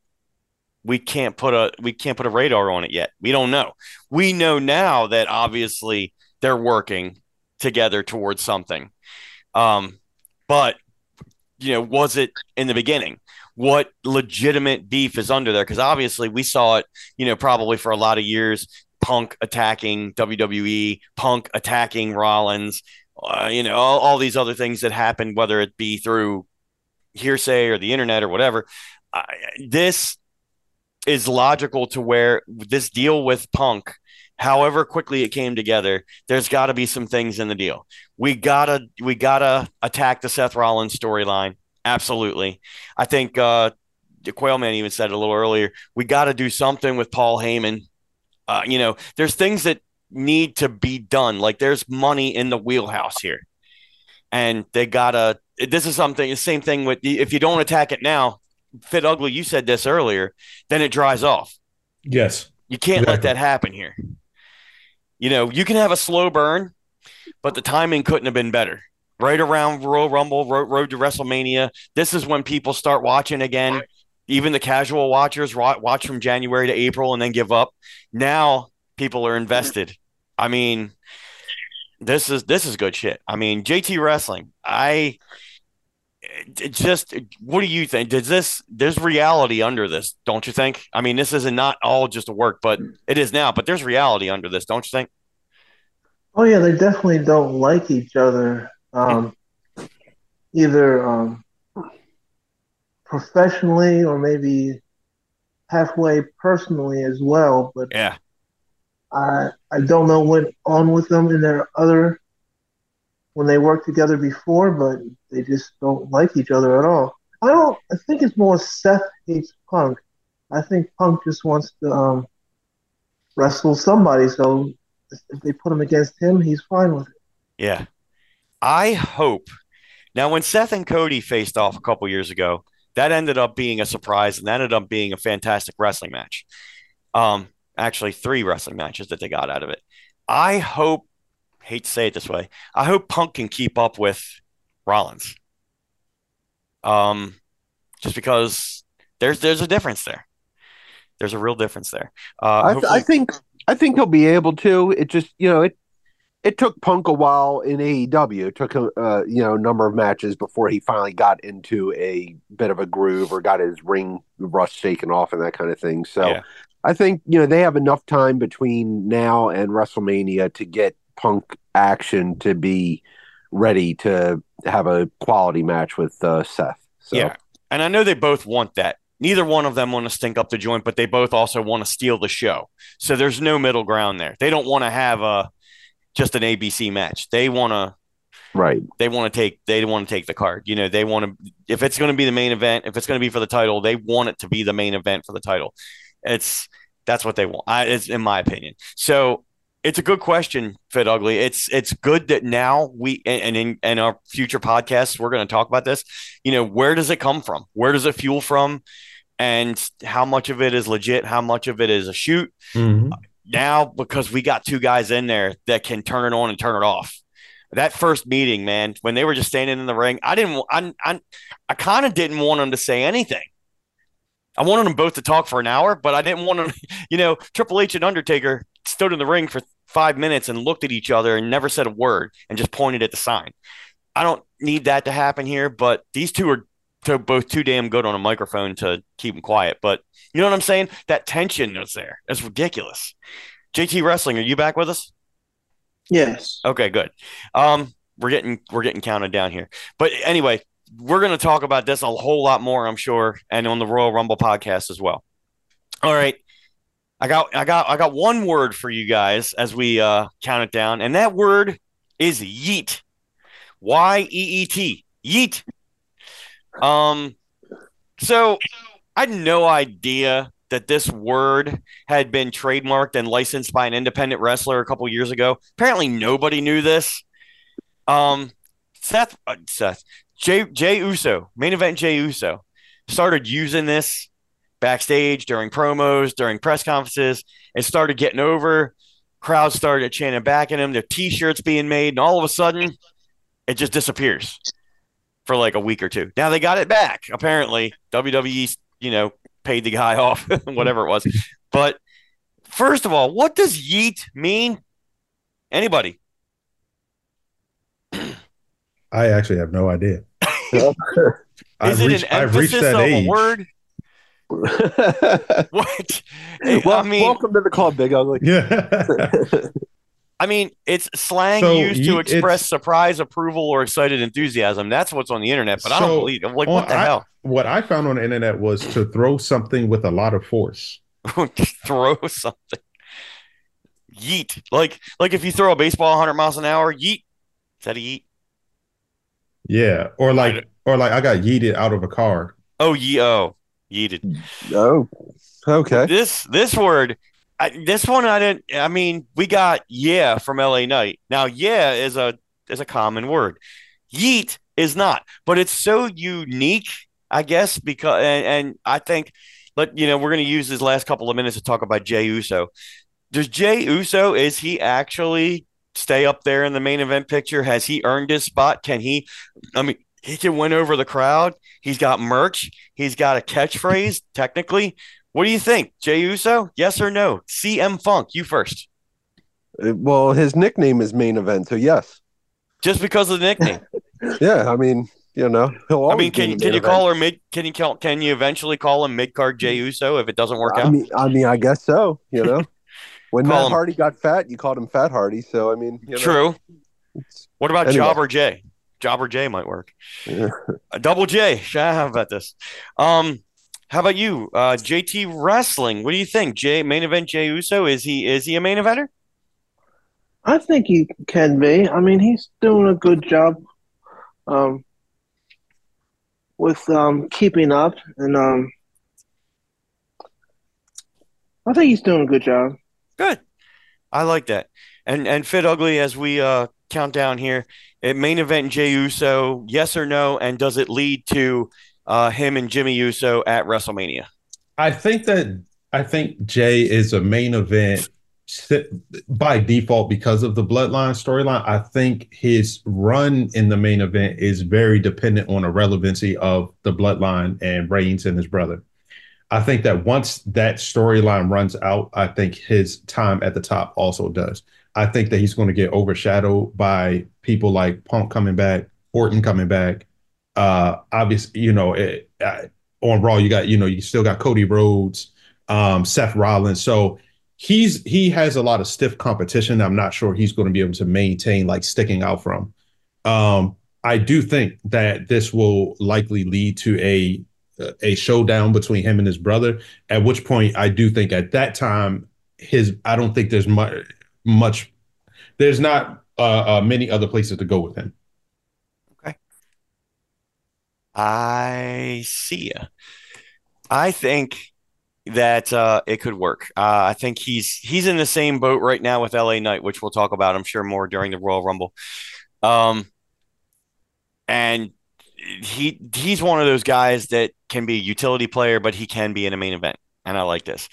Speaker 1: we can't put a we can't put a radar on it yet. We don't know. We know now that obviously they're working together towards something. Um but you know, was it in the beginning? What legitimate beef is under there? Because obviously we saw it, you know, probably for a lot of years Punk attacking WWE, Punk attacking Rollins, uh, you know, all, all these other things that happened, whether it be through hearsay or the internet or whatever. Uh, this is logical to where this deal with Punk, however quickly it came together, there's got to be some things in the deal. We gotta we gotta attack the Seth Rollins storyline. Absolutely, I think uh, Quailman even said it a little earlier. We got to do something with Paul Heyman. Uh, you know, there's things that need to be done. Like there's money in the wheelhouse here, and they gotta. This is something. The same thing with if you don't attack it now. Fit ugly. You said this earlier. Then it dries off.
Speaker 2: Yes.
Speaker 1: You can't let that happen here. You know, you can have a slow burn, but the timing couldn't have been better. Right around Royal Rumble, road, road to WrestleMania. This is when people start watching again. Even the casual watchers watch from January to April and then give up. Now people are invested. I mean, this is this is good shit. I mean, JT Wrestling. I it just what do you think? Does this there's reality under this, don't you think? I mean, this is not all just a work, but it is now. But there's reality under this, don't you think?
Speaker 4: Oh yeah, they definitely don't like each other. Um, either um, professionally or maybe halfway personally as well. But
Speaker 1: Yeah.
Speaker 4: I I don't know what went on with them in their other when they worked together before, but they just don't like each other at all. I don't. I think it's more Seth hates Punk. I think Punk just wants to um, wrestle somebody. So if they put him against him, he's fine with it.
Speaker 1: Yeah. I hope. Now, when Seth and Cody faced off a couple years ago, that ended up being a surprise and that ended up being a fantastic wrestling match. Um, actually, three wrestling matches that they got out of it. I hope, hate to say it this way, I hope Punk can keep up with Rollins. Um, just because there's there's a difference there. There's a real difference there. Uh,
Speaker 3: I, I think I think he'll be able to. It just you know it it took Punk a while in AEW. It took a uh, you know number of matches before he finally got into a bit of a groove or got his ring rust shaken off and that kind of thing. So
Speaker 1: Yeah.
Speaker 3: I think you know they have enough time between now and WrestleMania to get Punk action to be ready to have a quality match with uh, Seth. So
Speaker 1: Yeah. And I know they both want that. Neither one of them want to stink up the joint, but they both also want to steal the show. So there's no middle ground there. They don't want to have a just an ABC match. They want to
Speaker 3: right.
Speaker 1: they want to take they want to take the card. You know, they want to if it's going to be the main event, if it's going to be for the title, they want it to be the main event for the title. It's that's what they want. I, it's in my opinion. So it's a good question, Fit Ugly. It's it's good that now we and in and our future podcasts we're going to talk about this. You know, where does it come from? Where does it fuel from? And how much of it is legit? How much of it is a shoot?
Speaker 2: Mhm.
Speaker 1: now because we got two guys in there that can turn it on and turn it off. That first meeting, man, when they were just standing in the ring, I didn't, I, I, I kind of didn't want them to say anything. I wanted them both to talk for an hour, but I didn't want them, (laughs) you know, Triple H and Undertaker stood in the ring for five minutes and looked at each other and never said a word and just pointed at the sign. I don't need that to happen here, but these two are to both too damn good on a microphone to keep them quiet. But you know what I'm saying? That tension is there. It's ridiculous. JT Wrestling, are you back with us?
Speaker 4: Yes.
Speaker 1: Okay, good. Um, we're getting we're getting counted down here. But anyway, we're going to talk about this a whole lot more, I'm sure, and on the Royal Rumble podcast as well. All right. I got I got I got one word for you guys as we uh count it down, and that word is yeet. Y E E T. Yeet. Um so I had no idea that this word had been trademarked and licensed by an independent wrestler a couple years ago. Apparently, nobody knew this. Um, Seth, uh, Seth, Jay, Jey Uso, main event Jey Uso, started using this backstage during promos, during press conferences, and started getting over. Crowds started chanting back at him. The T-shirts being made, and all of a sudden, it just disappears for like a week or two. Now they got it back. Apparently, WWE, you know, paid the guy (laughs) off, whatever it was. But first of all, what does yeet mean? Anybody?
Speaker 2: I actually have no idea. (laughs)
Speaker 1: Is
Speaker 2: I've
Speaker 1: it
Speaker 2: reached,
Speaker 1: an
Speaker 2: I've reached
Speaker 1: emphasis
Speaker 2: that age.
Speaker 1: a word? (laughs) What? I
Speaker 3: well,
Speaker 1: mean,
Speaker 3: welcome to the club, Big Ugly.
Speaker 2: Yeah. (laughs)
Speaker 1: I mean, it's slang
Speaker 2: So
Speaker 1: used to
Speaker 2: yeet-
Speaker 1: express surprise, approval, or excited enthusiasm. That's what's on the internet, but I don't
Speaker 2: So,
Speaker 1: believe. Like,
Speaker 2: on-
Speaker 1: what the
Speaker 2: I-
Speaker 1: hell?
Speaker 2: what I found on the internet was to throw something with a lot of force. (laughs)
Speaker 1: throw something. Yeet. Like, like if you throw a baseball 100 miles an hour, yeet. Is that a yeet?
Speaker 2: Yeah. Or like or like I got yeeted out of a car.
Speaker 1: Oh, ye oh, yeeted.
Speaker 3: oh, okay.
Speaker 1: This this word, I, this one I didn't. I mean, we got yeah from LA Knight. Now, yeah is a is a common word. Yeet is not, but it's so unique, I guess, because and, and I think, but you know, we're going to use this last couple of minutes to talk about Jey Uso. Does Jey Uso is he actually stay up there in the main event picture? Has he earned his spot? Can he? I mean, he can win over the crowd. He's got merch. He's got a catchphrase. (laughs) Technically, what do you think, Jey Uso? Yes or no? CM Funk, you first.
Speaker 3: Uh, Well, his nickname is main event, so yes.
Speaker 1: Just because of the nickname. (laughs)
Speaker 3: Yeah, I mean, you know, he'll
Speaker 1: I mean, can can you
Speaker 3: event.
Speaker 1: call her mid? Can you call? Can you eventually call him mid card Jey Uso if it doesn't work
Speaker 3: I
Speaker 1: out?
Speaker 3: mean, I mean, I guess so. You know, (laughs) when Matt
Speaker 1: him-
Speaker 3: Hardy got fat, you called him Fat Hardy. So I mean, you know,
Speaker 1: True. What about
Speaker 3: Anyway.
Speaker 1: Jobber Jay? Jobber J might work. Double J. (laughs) How about this? Um, how about you, uh, JT Wrestling? What do you think? J main event Jey Uso is he is he a main eventer?
Speaker 4: I think he can be. I mean, he's doing a good job um, with um, keeping up, and um, I think he's doing a good job.
Speaker 1: Good. I like that. And and Fit Ugly as we uh, count down here. It main event Jey Uso, yes or no, and does it lead to uh, him and Jimmy Uso at WrestleMania?
Speaker 2: I think that I think Jey is a main event by default because of the bloodline storyline. I think his run in the main event is very dependent on the relevancy of the bloodline and Reigns and his brother. I think that once that storyline runs out, I think his time at the top also does. I think that he's going to get overshadowed by people like Punk coming back, Orton coming back. Uh, obviously, you know, it, uh, on Raw, you got, you know, you still got Cody Rhodes, um, Seth Rollins. So he's he has a lot of stiff competition. I'm not sure he's going to be able to maintain like sticking out from. Um, I do think that this will likely lead to a a showdown between him and his brother. At which point, I do think at that time, his I don't think there's much much there's not uh, uh, many other places to go with him.
Speaker 1: Okay, I see you. I think that uh, it could work. Uh, I think he's he's in the same boat right now with LA Knight, which we'll talk about, I'm sure, more during the Royal Rumble. Um, and he he's one of those guys that can be a utility player, but he can be in a main event, and I like this.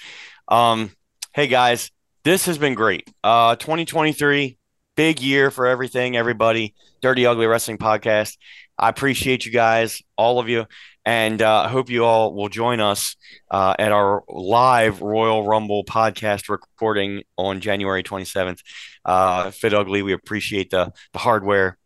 Speaker 1: Um, hey guys, this has been great. Uh, 2023, big year for everything, everybody. Dirty Ugly Wrestling Podcast. I appreciate you guys, all of you. And uh, I hope you all will join us uh, at our live Royal Rumble podcast recording on January 27th. Uh, Fit Ugly, we appreciate the, the hardware.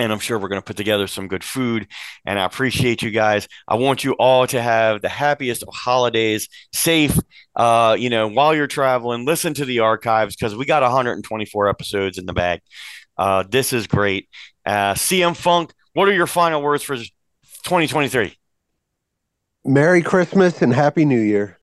Speaker 1: And I'm sure we're going to put together some good food. And I appreciate you guys. I want you all to have the happiest of holidays, safe, uh, you know, while you're traveling. Listen to the archives because we got 124 episodes in the bag. Uh, this is great. Uh, CM Funk, what are your final words for 2023?
Speaker 3: Merry Christmas and Happy New Year.